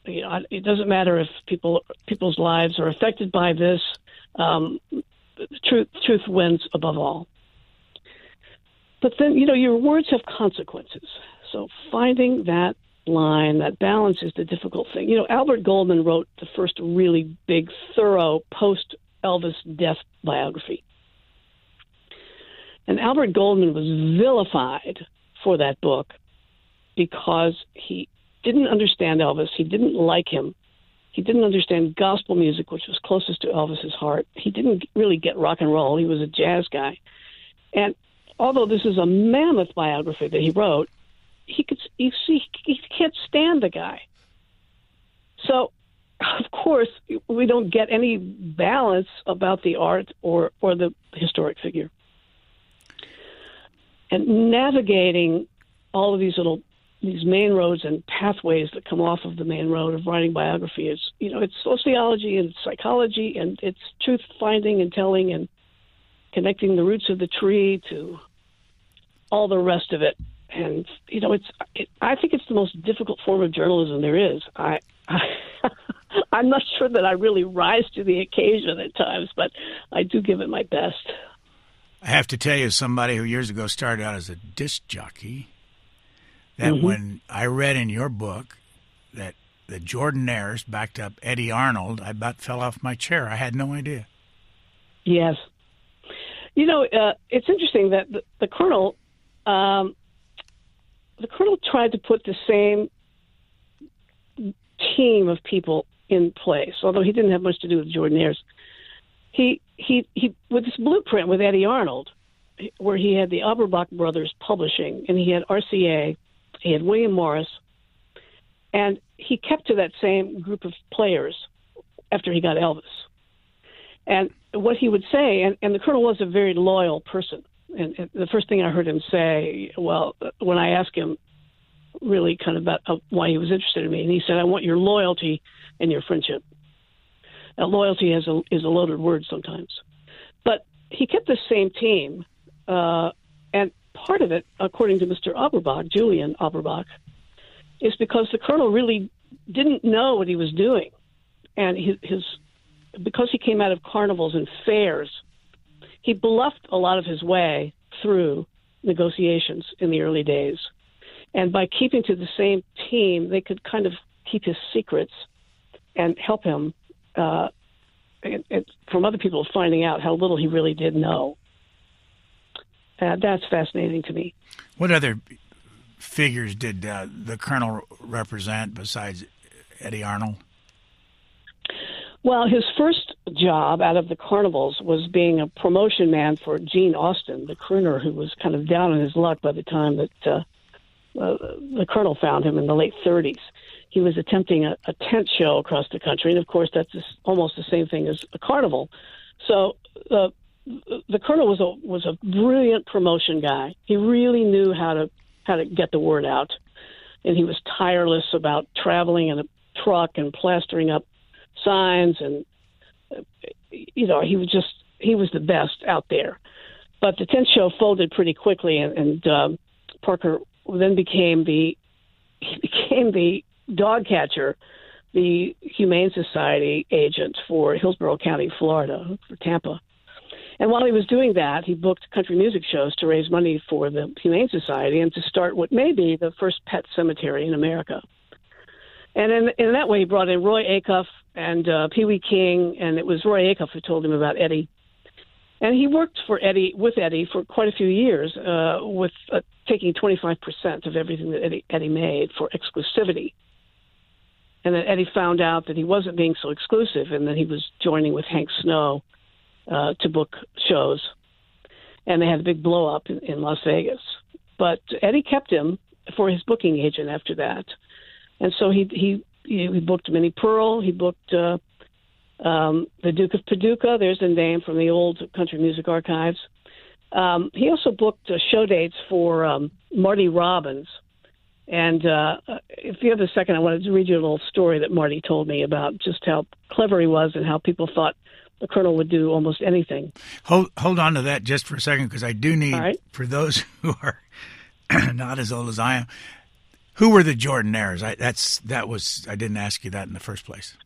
You know, it doesn't matter if people people's lives are affected by this. Um, truth truth wins above all. But then, you know, your words have consequences. So finding that line, that balance is the difficult thing. You know, Albert Goldman wrote the first really big, thorough post Elvis death biography. And Albert Goldman was vilified for that book because he didn't understand Elvis. He didn't like him. He didn't understand gospel music, which was closest to Elvis's heart. He didn't really get rock and roll. He was a jazz guy. And although this is a mammoth biography that he wrote, he could you see he can't stand the guy. So, of course, we don't get any balance about the art or or the historic figure. And navigating all of these little these main roads and pathways that come off of the main road of writing biography is you know it's sociology and psychology and it's truth finding and telling and connecting the roots of the tree to all the rest of it. And you know, it's it, I think it's the most difficult form of journalism there is. I, I [laughs] I'm not sure that I really rise to the occasion at times, but I do give it my best. I have to tell you, somebody who years ago started out as a disc jockey, that mm-hmm. when I read in your book that the Jordanaires backed up Eddy Arnold, I about fell off my chair. I had no idea. Yes. You know, uh, it's interesting that the, the Colonel um, the colonel tried to put the same team of people in place, although he didn't have much to do with Jordanaires. He he he with this blueprint with Eddy Arnold, where he had the Aberbach brothers publishing, and he had RCA, he had William Morris, and he kept to that same group of players after he got Elvis. And what he would say, and, and the colonel was a very loyal person and, and the first thing I heard him say, well, when I asked him really kind of about uh, why he was interested in me, and he said, "I want your loyalty and your friendship." Now, loyalty is a is a loaded word sometimes, but he kept the same team, uh, and part of it, according to Mr. Aberbach, Julian Aberbach, is because the colonel really didn't know what he was doing, and his, his because he came out of carnivals and fairs he bluffed a lot of his way through negotiations in the early days. And by keeping to the same team, they could kind of keep his secrets and help him uh, and, and from other people finding out how little he really did know. Uh, that's fascinating to me. What other figures did uh, the colonel represent besides Eddy Arnold? Well, his first job out of the carnivals was being a promotion man for Gene Austin, the crooner who was kind of down on his luck by the time that uh, uh, the colonel found him in the late 30s. he was attempting a, a tent show across the country, and of course that's just almost the same thing as a carnival. So uh, the colonel was a was a brilliant promotion guy. He really knew how to how to get the word out, and he was tireless about traveling in a truck and plastering up signs, and you know he was just he was the best out there. But the tent show folded pretty quickly, and, and um, Parker then became the he [laughs] became the dog catcher, the Humane Society agent for Hillsborough County, Florida, for Tampa. And while he was doing that, he booked country music shows to raise money for the Humane Society and to start what may be the first pet cemetery in America. And in, in that way, he brought in Roy Acuff and uh, Pee Wee King, and it was Roy Acuff who told him about Eddy. And he worked for Eddy with Eddy for quite a few years, uh, with uh, taking 25% of everything that Eddy, Eddy made for exclusivity. And then Eddy found out that he wasn't being so exclusive, and that he was joining with Hank Snow uh, to book shows, and they had a big blow up in, in Las Vegas. But Eddy kept him for his booking agent after that, and so he he he booked Minnie Pearl. He booked uh, um, the Duke of Paducah. There's a name from the old country music archives. Um, he also booked uh, show dates for um, Marty Robbins. And uh, if you have a second, I wanted to read you a little story that Marty told me about just how clever he was and how people thought the colonel would do almost anything. Hold hold on to that just for a second because I do need right. for those [laughs] who are [clears throat] not as old as I am. Who were the Jordanaires? I, that's that was I didn't ask you that in the first place.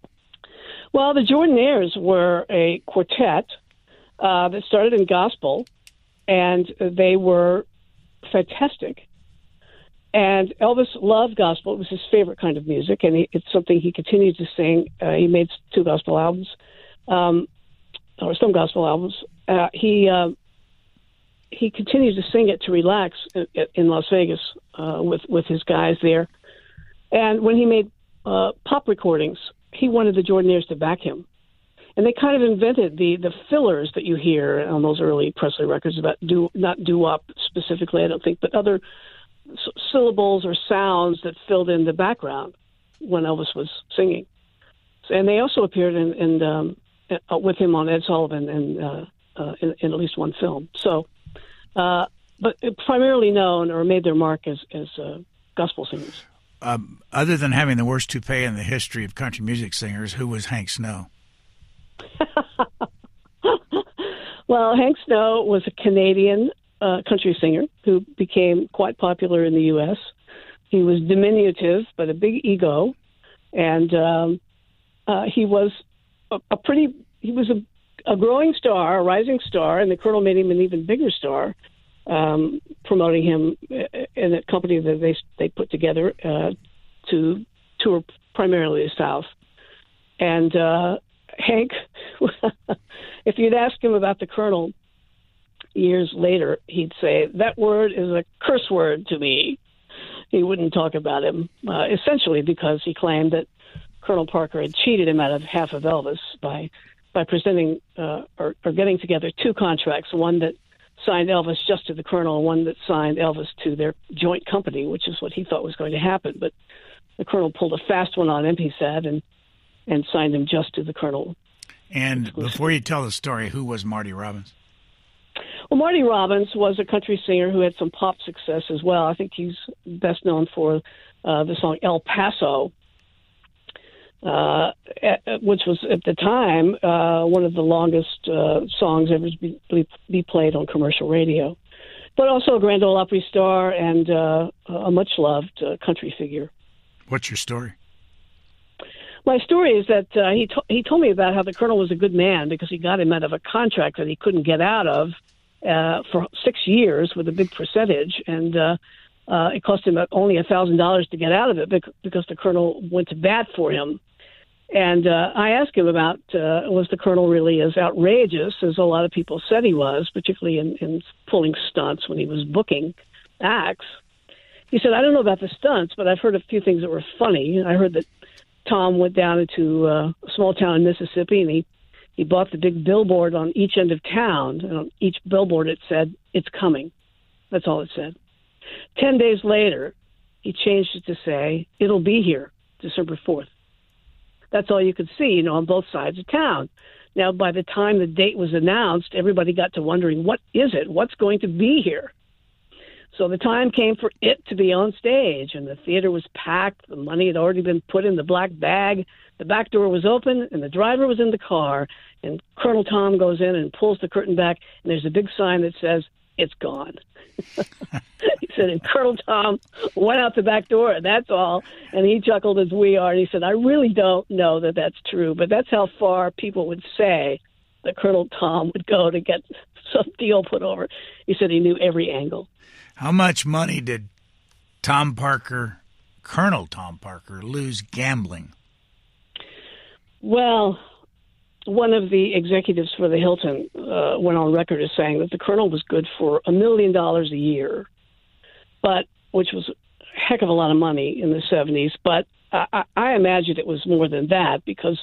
Well, the Jordanaires were a quartet uh, that started in gospel, and they were fantastic. And Elvis loved gospel; it was his favorite kind of music, and he, it's something he continued to sing. Uh, he made two gospel albums. Um, or some gospel albums. Uh, he uh, he continued to sing it to relax in, Las Vegas uh, with with his guys there. And when he made uh, pop recordings, he wanted the Jordanaires to back him. And they kind of invented the the fillers that you hear on those early Presley records about do not doo wop specifically, I don't think, but other s- syllables or sounds that filled in the background when Elvis was singing. And they also appeared in, in um, uh, with him on Ed Sullivan and uh, uh, in, in, at least one film. So, uh, but primarily known or made their mark as as uh, gospel singers. Um, other than having the worst toupee in the history of country music singers, who was Hank Snow? [laughs] well, Hank Snow was a Canadian uh, country singer who became quite popular in the U.S. He was diminutive but a big ego, and um, uh, he was a, a pretty he was a a growing star, a rising star, and the colonel made him an even bigger star, um, promoting him in a company that they they put together uh, to tour primarily the South. And uh, Hank, [laughs] if you'd ask him about the colonel years later, he'd say that word is a curse word to me. He wouldn't talk about him, uh, essentially because he claimed that Colonel Parker had cheated him out of half of Elvis by by presenting uh, or, or getting together two contracts, one that signed Elvis just to the colonel, and one that signed Elvis to their joint company, which is what he thought was going to happen. But the colonel pulled a fast one on him, he said, and and signed him just to the colonel. And before you tell the story, who was Marty Robbins? Well, Marty Robbins was a country singer who had some pop success as well. I think he's best known for uh, the song El Paso, uh, which was at the time uh, one of the longest uh, songs ever to be, be played on commercial radio, but also a Grand Ole Opry star and uh, a much loved uh, country figure. What's your story? My story is that uh, he to- he told me about how the colonel was a good man because he got him out of a contract that he couldn't get out of uh, for six years with a big percentage, and uh, uh, it cost him only a thousand dollars to get out of it because the colonel went to bat for him and uh, I asked him about uh, was the colonel really as outrageous as a lot of people said he was, particularly in, in pulling stunts when he was booking acts. He said, I don't know about the stunts, but I've heard a few things that were funny. I heard that Tom went down into uh, a small town in Mississippi and he, he bought the big billboard on each end of town. And on each billboard it said, It's coming. That's all it said. Ten days later, he changed it to say, It'll be here December 4th. That's all you could see, you know, on both sides of town. Now, by the time the date was announced, everybody got to wondering, what is it? What's going to be here? So the time came for it to be on stage, and the theater was packed. The money had already been put in the black bag. The back door was open, and the driver was in the car. And Colonel Tom goes in and pulls the curtain back, and there's a big sign that says, It's gone. [laughs] and Colonel Tom went out the back door, and that's all. And he chuckled as we are. And he said, I really don't know that that's true, but that's how far people would say that Colonel Tom would go to get some deal put over. He said he knew every angle. How much money did Tom Parker, Colonel Tom Parker, lose gambling? Well, one of the executives for the Hilton uh, went on record as saying that the colonel was good for a million dollars a year, but which was a heck of a lot of money in the 70s. But I, I imagine it was more than that because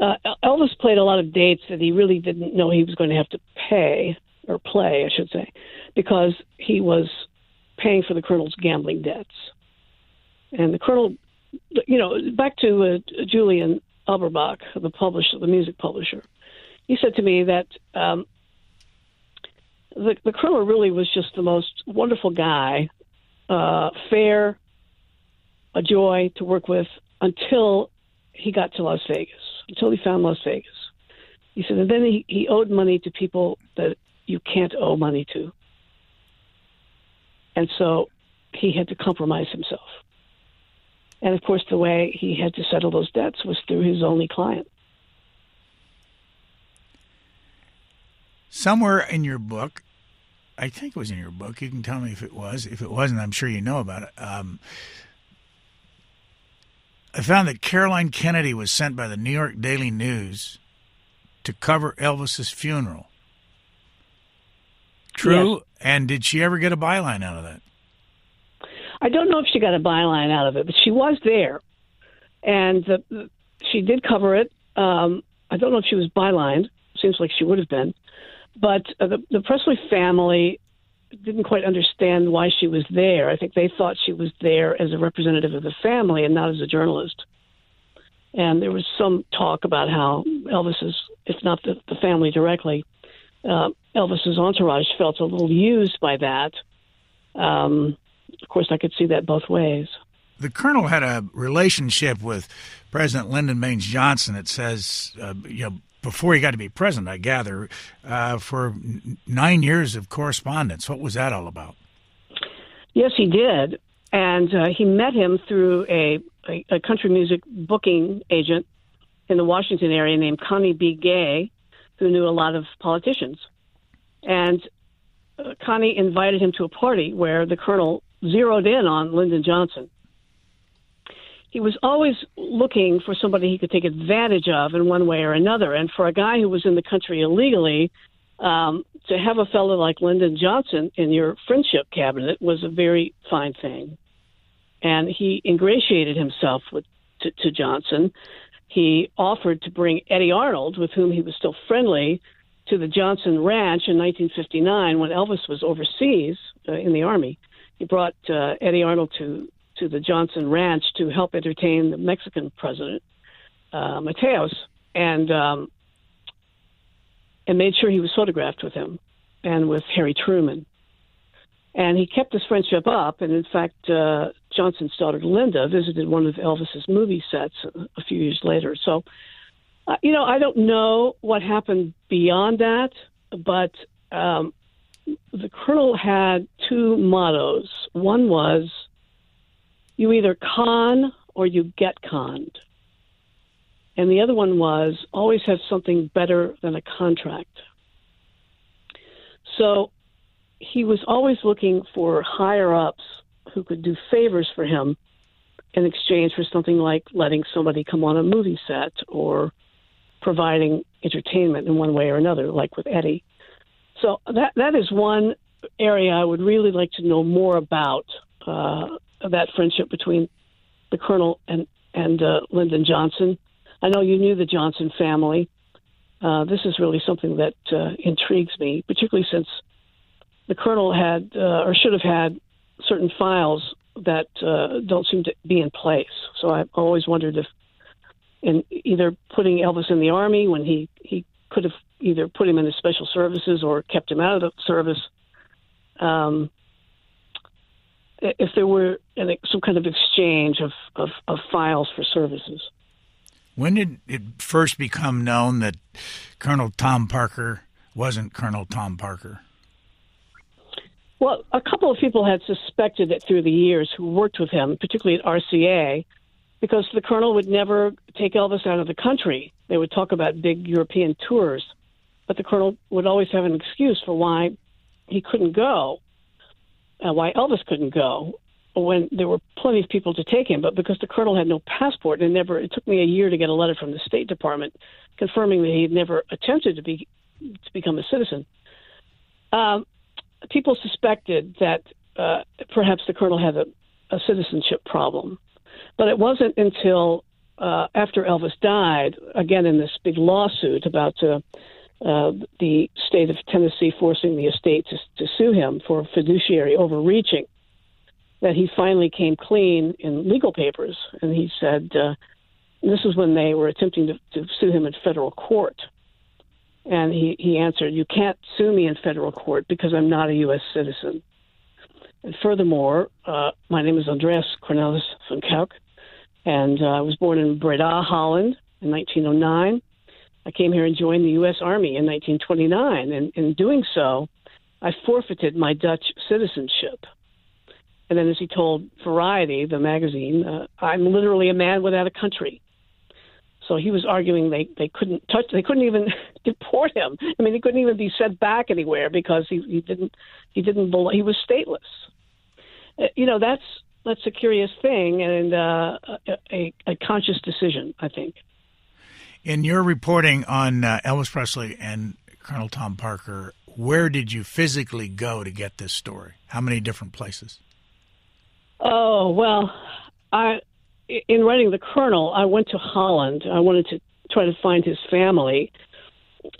uh, Elvis played a lot of dates that he really didn't know he was going to have to pay or play, I should say, because he was paying for the colonel's gambling debts. And the colonel, you know, back to uh, Julian Aberbach, the publisher, the music publisher, he said to me that um, the, the really was just the most wonderful guy, uh, fair, a joy to work with until he got to Las Vegas, until he found Las Vegas. He said, and then he, he owed money to people that you can't owe money to. And so he had to compromise himself. And of course, the way he had to settle those debts was through his only client. Somewhere in your book, I think it was in your book. You can tell me if it was. If it wasn't, I'm sure you know about it. Um, I found that Caroline Kennedy was sent by the New York Daily News to cover Elvis's funeral. True. Yes. And did she ever get a byline out of that? I don't know if she got a byline out of it, but she was there, and the, she did cover it. Um, I don't know if she was bylined. Seems like she would have been, but uh, the, the Presley family didn't quite understand why she was there. I think they thought she was there as a representative of the family and not as a journalist. And there was some talk about how Elvis's, if not the, the family directly, uh, Elvis's entourage felt a little used by that. Um, of course, I could see that both ways. The colonel had a relationship with President Lyndon Baines Johnson. It says, uh, you know, before he got to be president, I gather, uh, for nine years of correspondence. What was that all about? Yes, he did, and uh, he met him through a, a, a country music booking agent in the Washington area named Connie B. Gay, who knew a lot of politicians. And uh, Connie invited him to a party where the colonel zeroed in on Lyndon Johnson. He was always looking for somebody he could take advantage of in one way or another. And for a guy who was in the country illegally, um, to have a fellow like Lyndon Johnson in your friendship cabinet was a very fine thing. And he ingratiated himself with to, to Johnson. He offered to bring Eddy Arnold, with whom he was still friendly, to the Johnson Ranch in 1959 when Elvis was overseas uh, in the Army. He brought uh, Eddy Arnold to, to the Johnson Ranch to help entertain the Mexican president, uh, Mateos, and, um, and made sure he was photographed with him and with Harry Truman. And he kept this friendship up. And in fact, uh, Johnson's daughter Linda visited one of Elvis's movie sets a, few years later. So, uh, you know, I don't know what happened beyond that, but um, the colonel had two mottos. One was, you either con or you get conned. And the other one was, always have something better than a contract. So he was always looking for higher ups who could do favors for him in exchange for something like letting somebody come on a movie set or providing entertainment in one way or another, like with Eddy. So that that is one area I would really like to know more about uh, that friendship between the Colonel and and uh, Lyndon Johnson. I know you knew the Johnson family. Uh, this is really something that uh, intrigues me, particularly since the Colonel had uh, or should have had certain files that uh, don't seem to be in place. So I've always wondered if, in either putting Elvis in the army when he he could have either put him in the special services or kept him out of the service. Um, if there were an, some kind of exchange of, of, of files for services. When did it first become known that Colonel Tom Parker wasn't Colonel Tom Parker? Well, a couple of people had suspected it through the years who worked with him, particularly at RCA, because the colonel would never take Elvis out of the country. They would talk about big European tours, but the colonel would always have an excuse for why he couldn't go, why Elvis couldn't go when there were plenty of people to take him, but because the colonel had no passport and never, it took me a year to get a letter from the State Department confirming that he had never attempted to be to become a citizen. Um, people suspected that uh, perhaps the colonel had a, a, citizenship problem, but it wasn't until uh, after Elvis died, again in this big lawsuit about uh, uh the state of Tennessee forcing the estate to, to sue him for fiduciary overreaching that he finally came clean in legal papers, and he said uh, this is when they were attempting to, to sue him in federal court. And he, he answered, You can't sue me in federal court because I'm not a U.S. citizen. And furthermore, uh, my name is Andreas Cornelis van Kuijk, and uh, I was born in Breda, Holland in 1909. I came here and joined the U.S. Army in 1929, and in doing so, I forfeited my Dutch citizenship. And then, as he told Variety, the magazine, uh, I'm literally a man without a country. So he was arguing they, they couldn't touch, they couldn't even [laughs] deport him. I mean, he couldn't even be sent back anywhere because he, he didn't, he didn't, he was stateless. Uh, you know, that's that's a curious thing and uh, a, a conscious decision, I think. In your reporting on uh, Elvis Presley and Colonel Tom Parker, where did you physically go to get this story? How many different places? Oh well, I in writing the Colonel, I went to Holland. I wanted to try to find his family,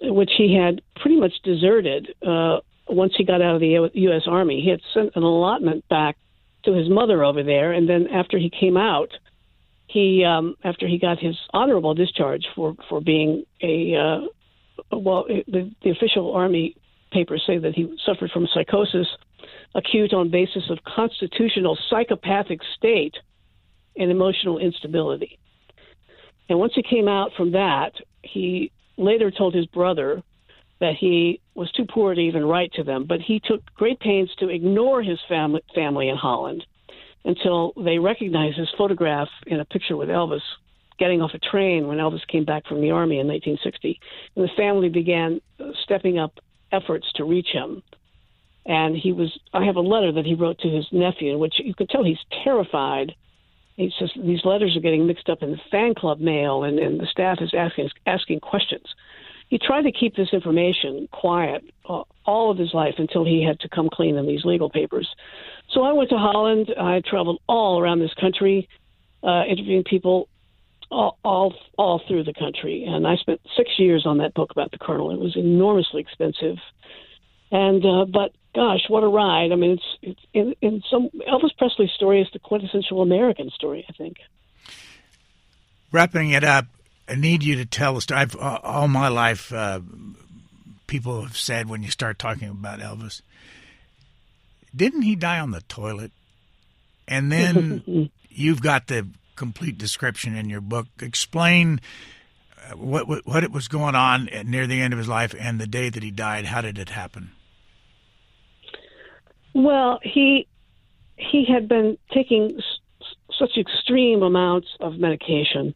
which he had pretty much deserted uh, once he got out of the U.S. Army. He had sent an allotment back to his mother over there, and then after he came out, he um, after he got his honorable discharge for for being a uh, well, the, the official army papers say that he suffered from psychosis acute on basis of constitutional psychopathic state and emotional instability. And once he came out from that, he later told his brother that he was too poor to even write to them, but he took great pains to ignore his family, family in Holland until they recognized his photograph in a picture with Elvis getting off a train when Elvis came back from the army in 1960. And the family began stepping up efforts to reach him. And he was i have a letter that he wrote to his nephew in which you could tell he's terrified. He says these letters are getting mixed up in the fan club mail and, and the staff is asking asking questions he tried to keep this information quiet uh, all of his life until he had to come clean in these legal papers. So i went to holland. I traveled all around this country uh, interviewing people all, all all through the country. And i spent six years on that book about the colonel. It was enormously expensive. And uh, but gosh, what a ride! I mean, it's it's in, in some Elvis Presley's story is the quintessential American story, I think. Wrapping it up, I need you to tell us. I've uh, all my life, uh, people have said when you start talking about Elvis, didn't he die on the toilet? And then [laughs] you've got the complete description in your book. Explain uh, what, what what it was going on near the end of his life and the day that he died. How did it happen? Well, he he had been taking s- such extreme amounts of medication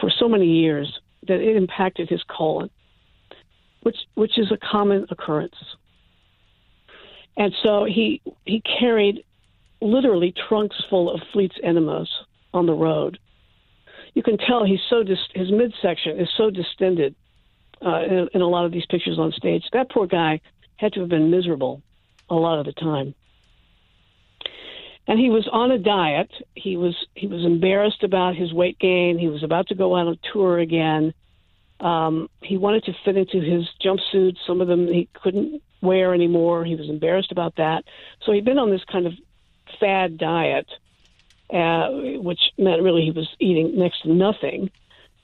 for so many years that it impacted his colon, which which is a common occurrence. And so he he carried literally trunks full of Fleet's enemas on the road. You can tell he's so dis- his midsection is so distended uh, in, in a lot of these pictures on stage. That poor guy had to have been miserable a lot of the time. And he was on a diet. He was he was embarrassed about his weight gain. He was about to go on a tour again. Um, he wanted to fit into his jumpsuits. Some of them he couldn't wear anymore. He was embarrassed about that. So he'd been on this kind of fad diet uh, which meant really he was eating next to nothing.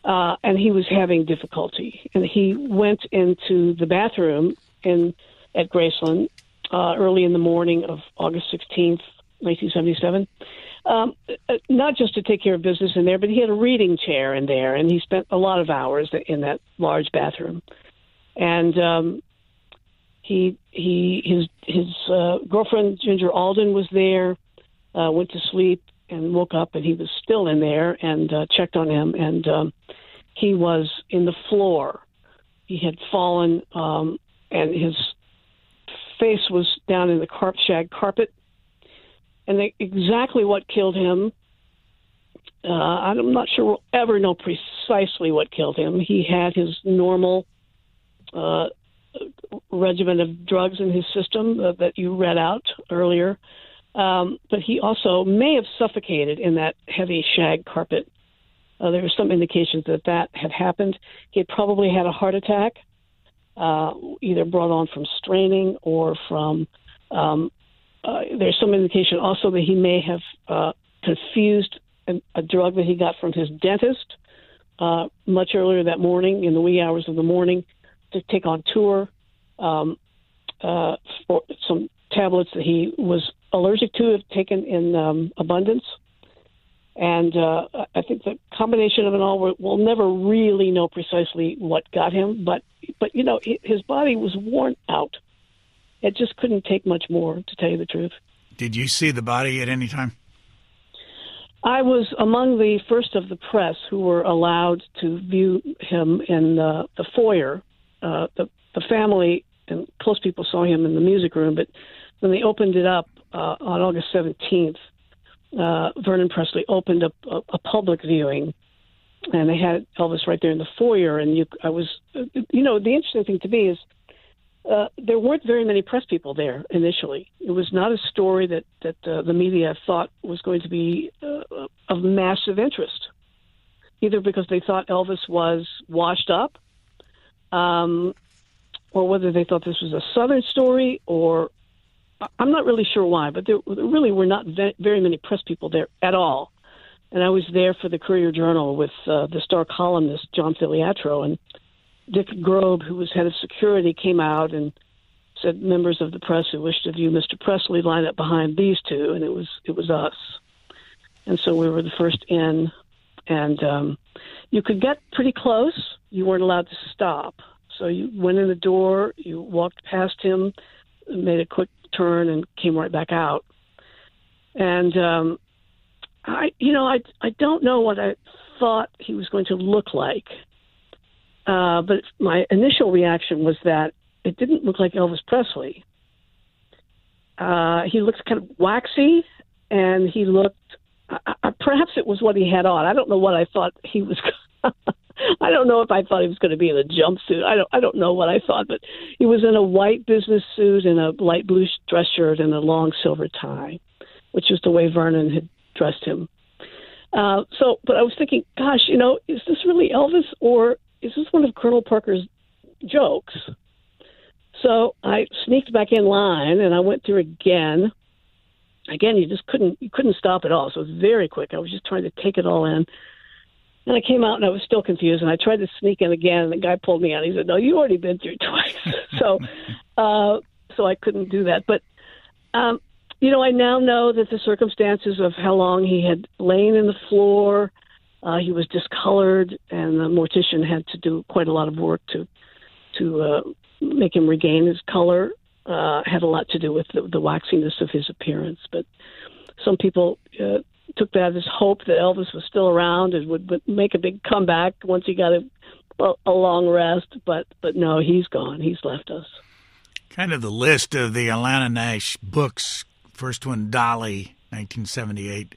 Uh, and he was having difficulty. And he went into the bathroom in at Graceland uh, early in the morning of August 16th, 1977. Um, uh, not just to take care of business in there, but he had a reading chair in there, and he spent a lot of hours in that large bathroom. And um, he he his his uh, girlfriend Ginger Alden was there, uh, went to sleep and woke up, and he was still in there, and uh, checked on him, and um, he was in the floor. He had fallen, um, and his face was down in the carp shag carpet and they, exactly what killed him. Uh, I'm not sure we'll ever know precisely what killed him. He had his normal uh, regimen of drugs in his system uh, that you read out earlier, um, but he also may have suffocated in that heavy shag carpet. Uh, there were some indications that that had happened. He had probably had a heart attack, uh, either brought on from straining or from um, uh, there's some indication also that he may have uh, confused a, a drug that he got from his dentist uh, much earlier that morning in the wee hours of the morning to take on tour um, uh, for some tablets that he was allergic to have taken in um, abundance. And uh, I think the combination of it all, we'll never really know precisely what got him, but but you know his body was worn out it just couldn't take much more, to tell you the truth. Did you see the body at any time? I was among the first of the press who were allowed to view him in the, the foyer. Uh, the, the family and close people saw him in the music room, but when they opened it up uh, on August 17th, uh, Vernon Presley opened up a, a public viewing, and they had Elvis right there in the foyer. And you, I was, you know, the interesting thing to me is uh, there weren't very many press people there initially. It was not a story that that uh, the media thought was going to be uh, of massive interest, either because they thought Elvis was washed up, um, or whether they thought this was a Southern story, or I'm not really sure why. But there, there really were not ve- very many press people there at all. And I was there for the Courier Journal with uh, the star columnist John Filiatreau, and Dick Grob, who was head of security, came out and said members of the press who wished to view Mr. Presley line up behind these two, and it was it was us. And so we were the first in, and um, you could get pretty close. You weren't allowed to stop. So you went in the door, you walked past him, made a quick turn, and came right back out. And um, I, you know, I I don't know what I thought he was going to look like. Uh, but my initial reaction was that it didn't look like Elvis Presley. Uh, he looked kind of waxy, and he looked. Uh, perhaps it was what he had on. I don't know what I thought he was. [laughs] I don't know if I thought he was going to be in a jumpsuit. I don't. I don't know what I thought, but he was in a white business suit and a light blue dress shirt and a long silver tie, which is the way Vernon had dressed him. Uh, so, but I was thinking, gosh, you know, is this really Elvis or is this one of Colonel Parker's jokes? So I sneaked back in line and I went through again. Again, you just couldn't you couldn't stop at all. So it was very quick. I was just trying to take it all in. And I came out and I was still confused. And I tried to sneak in again, and the guy pulled me out. He said, "No, you've already been through [laughs] twice." [laughs] so, uh, so I couldn't do that. But, um, you know, I now know that the circumstances of how long he had lain in the floor, uh, he was discolored, and the mortician had to do quite a lot of work to to uh, make him regain his color. Uh, had a lot to do with the, the waxiness of his appearance, but some people uh, took that as hope that Elvis was still around and would, would make a big comeback once he got a, a long rest. But but no, he's gone. He's left us. Kind of the list of the Alanna Nash books. First one, Dolly, 1978.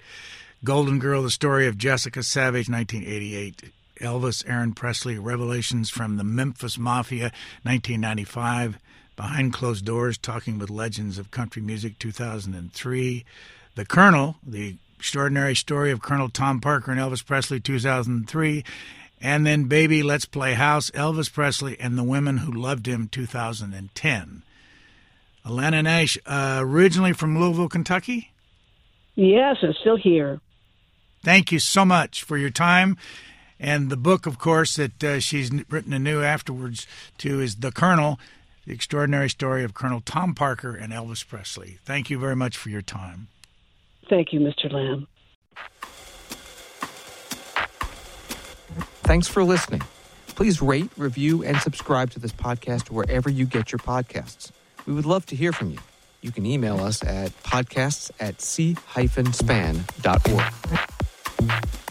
Golden Girl, The Story of Jessica Savitch, 1988. Elvis Aaron Presley, Revelations from the Memphis Mafia, 1995. Behind Closed Doors, Talking with Legends of Country Music, 2003. The Colonel, The Extraordinary Story of Colonel Tom Parker and Elvis Presley, 2003. And then Baby, Let's Play House, Elvis Presley and the Women Who Loved Him, 2010. Alanna Nash, uh, originally from Louisville, Kentucky? Yes, and still here. Thank you so much for your time. And the book, of course, that uh, she's written anew afterwards too is The Colonel, the extraordinary story of Colonel Tom Parker and Elvis Presley. Thank you very much for your time. Thank you, Mr. Lamb. Thanks for listening. Please rate, review, and subscribe to this podcast wherever you get your podcasts. We would love to hear from you. You can email us at podcasts at c-span.org. Thank you.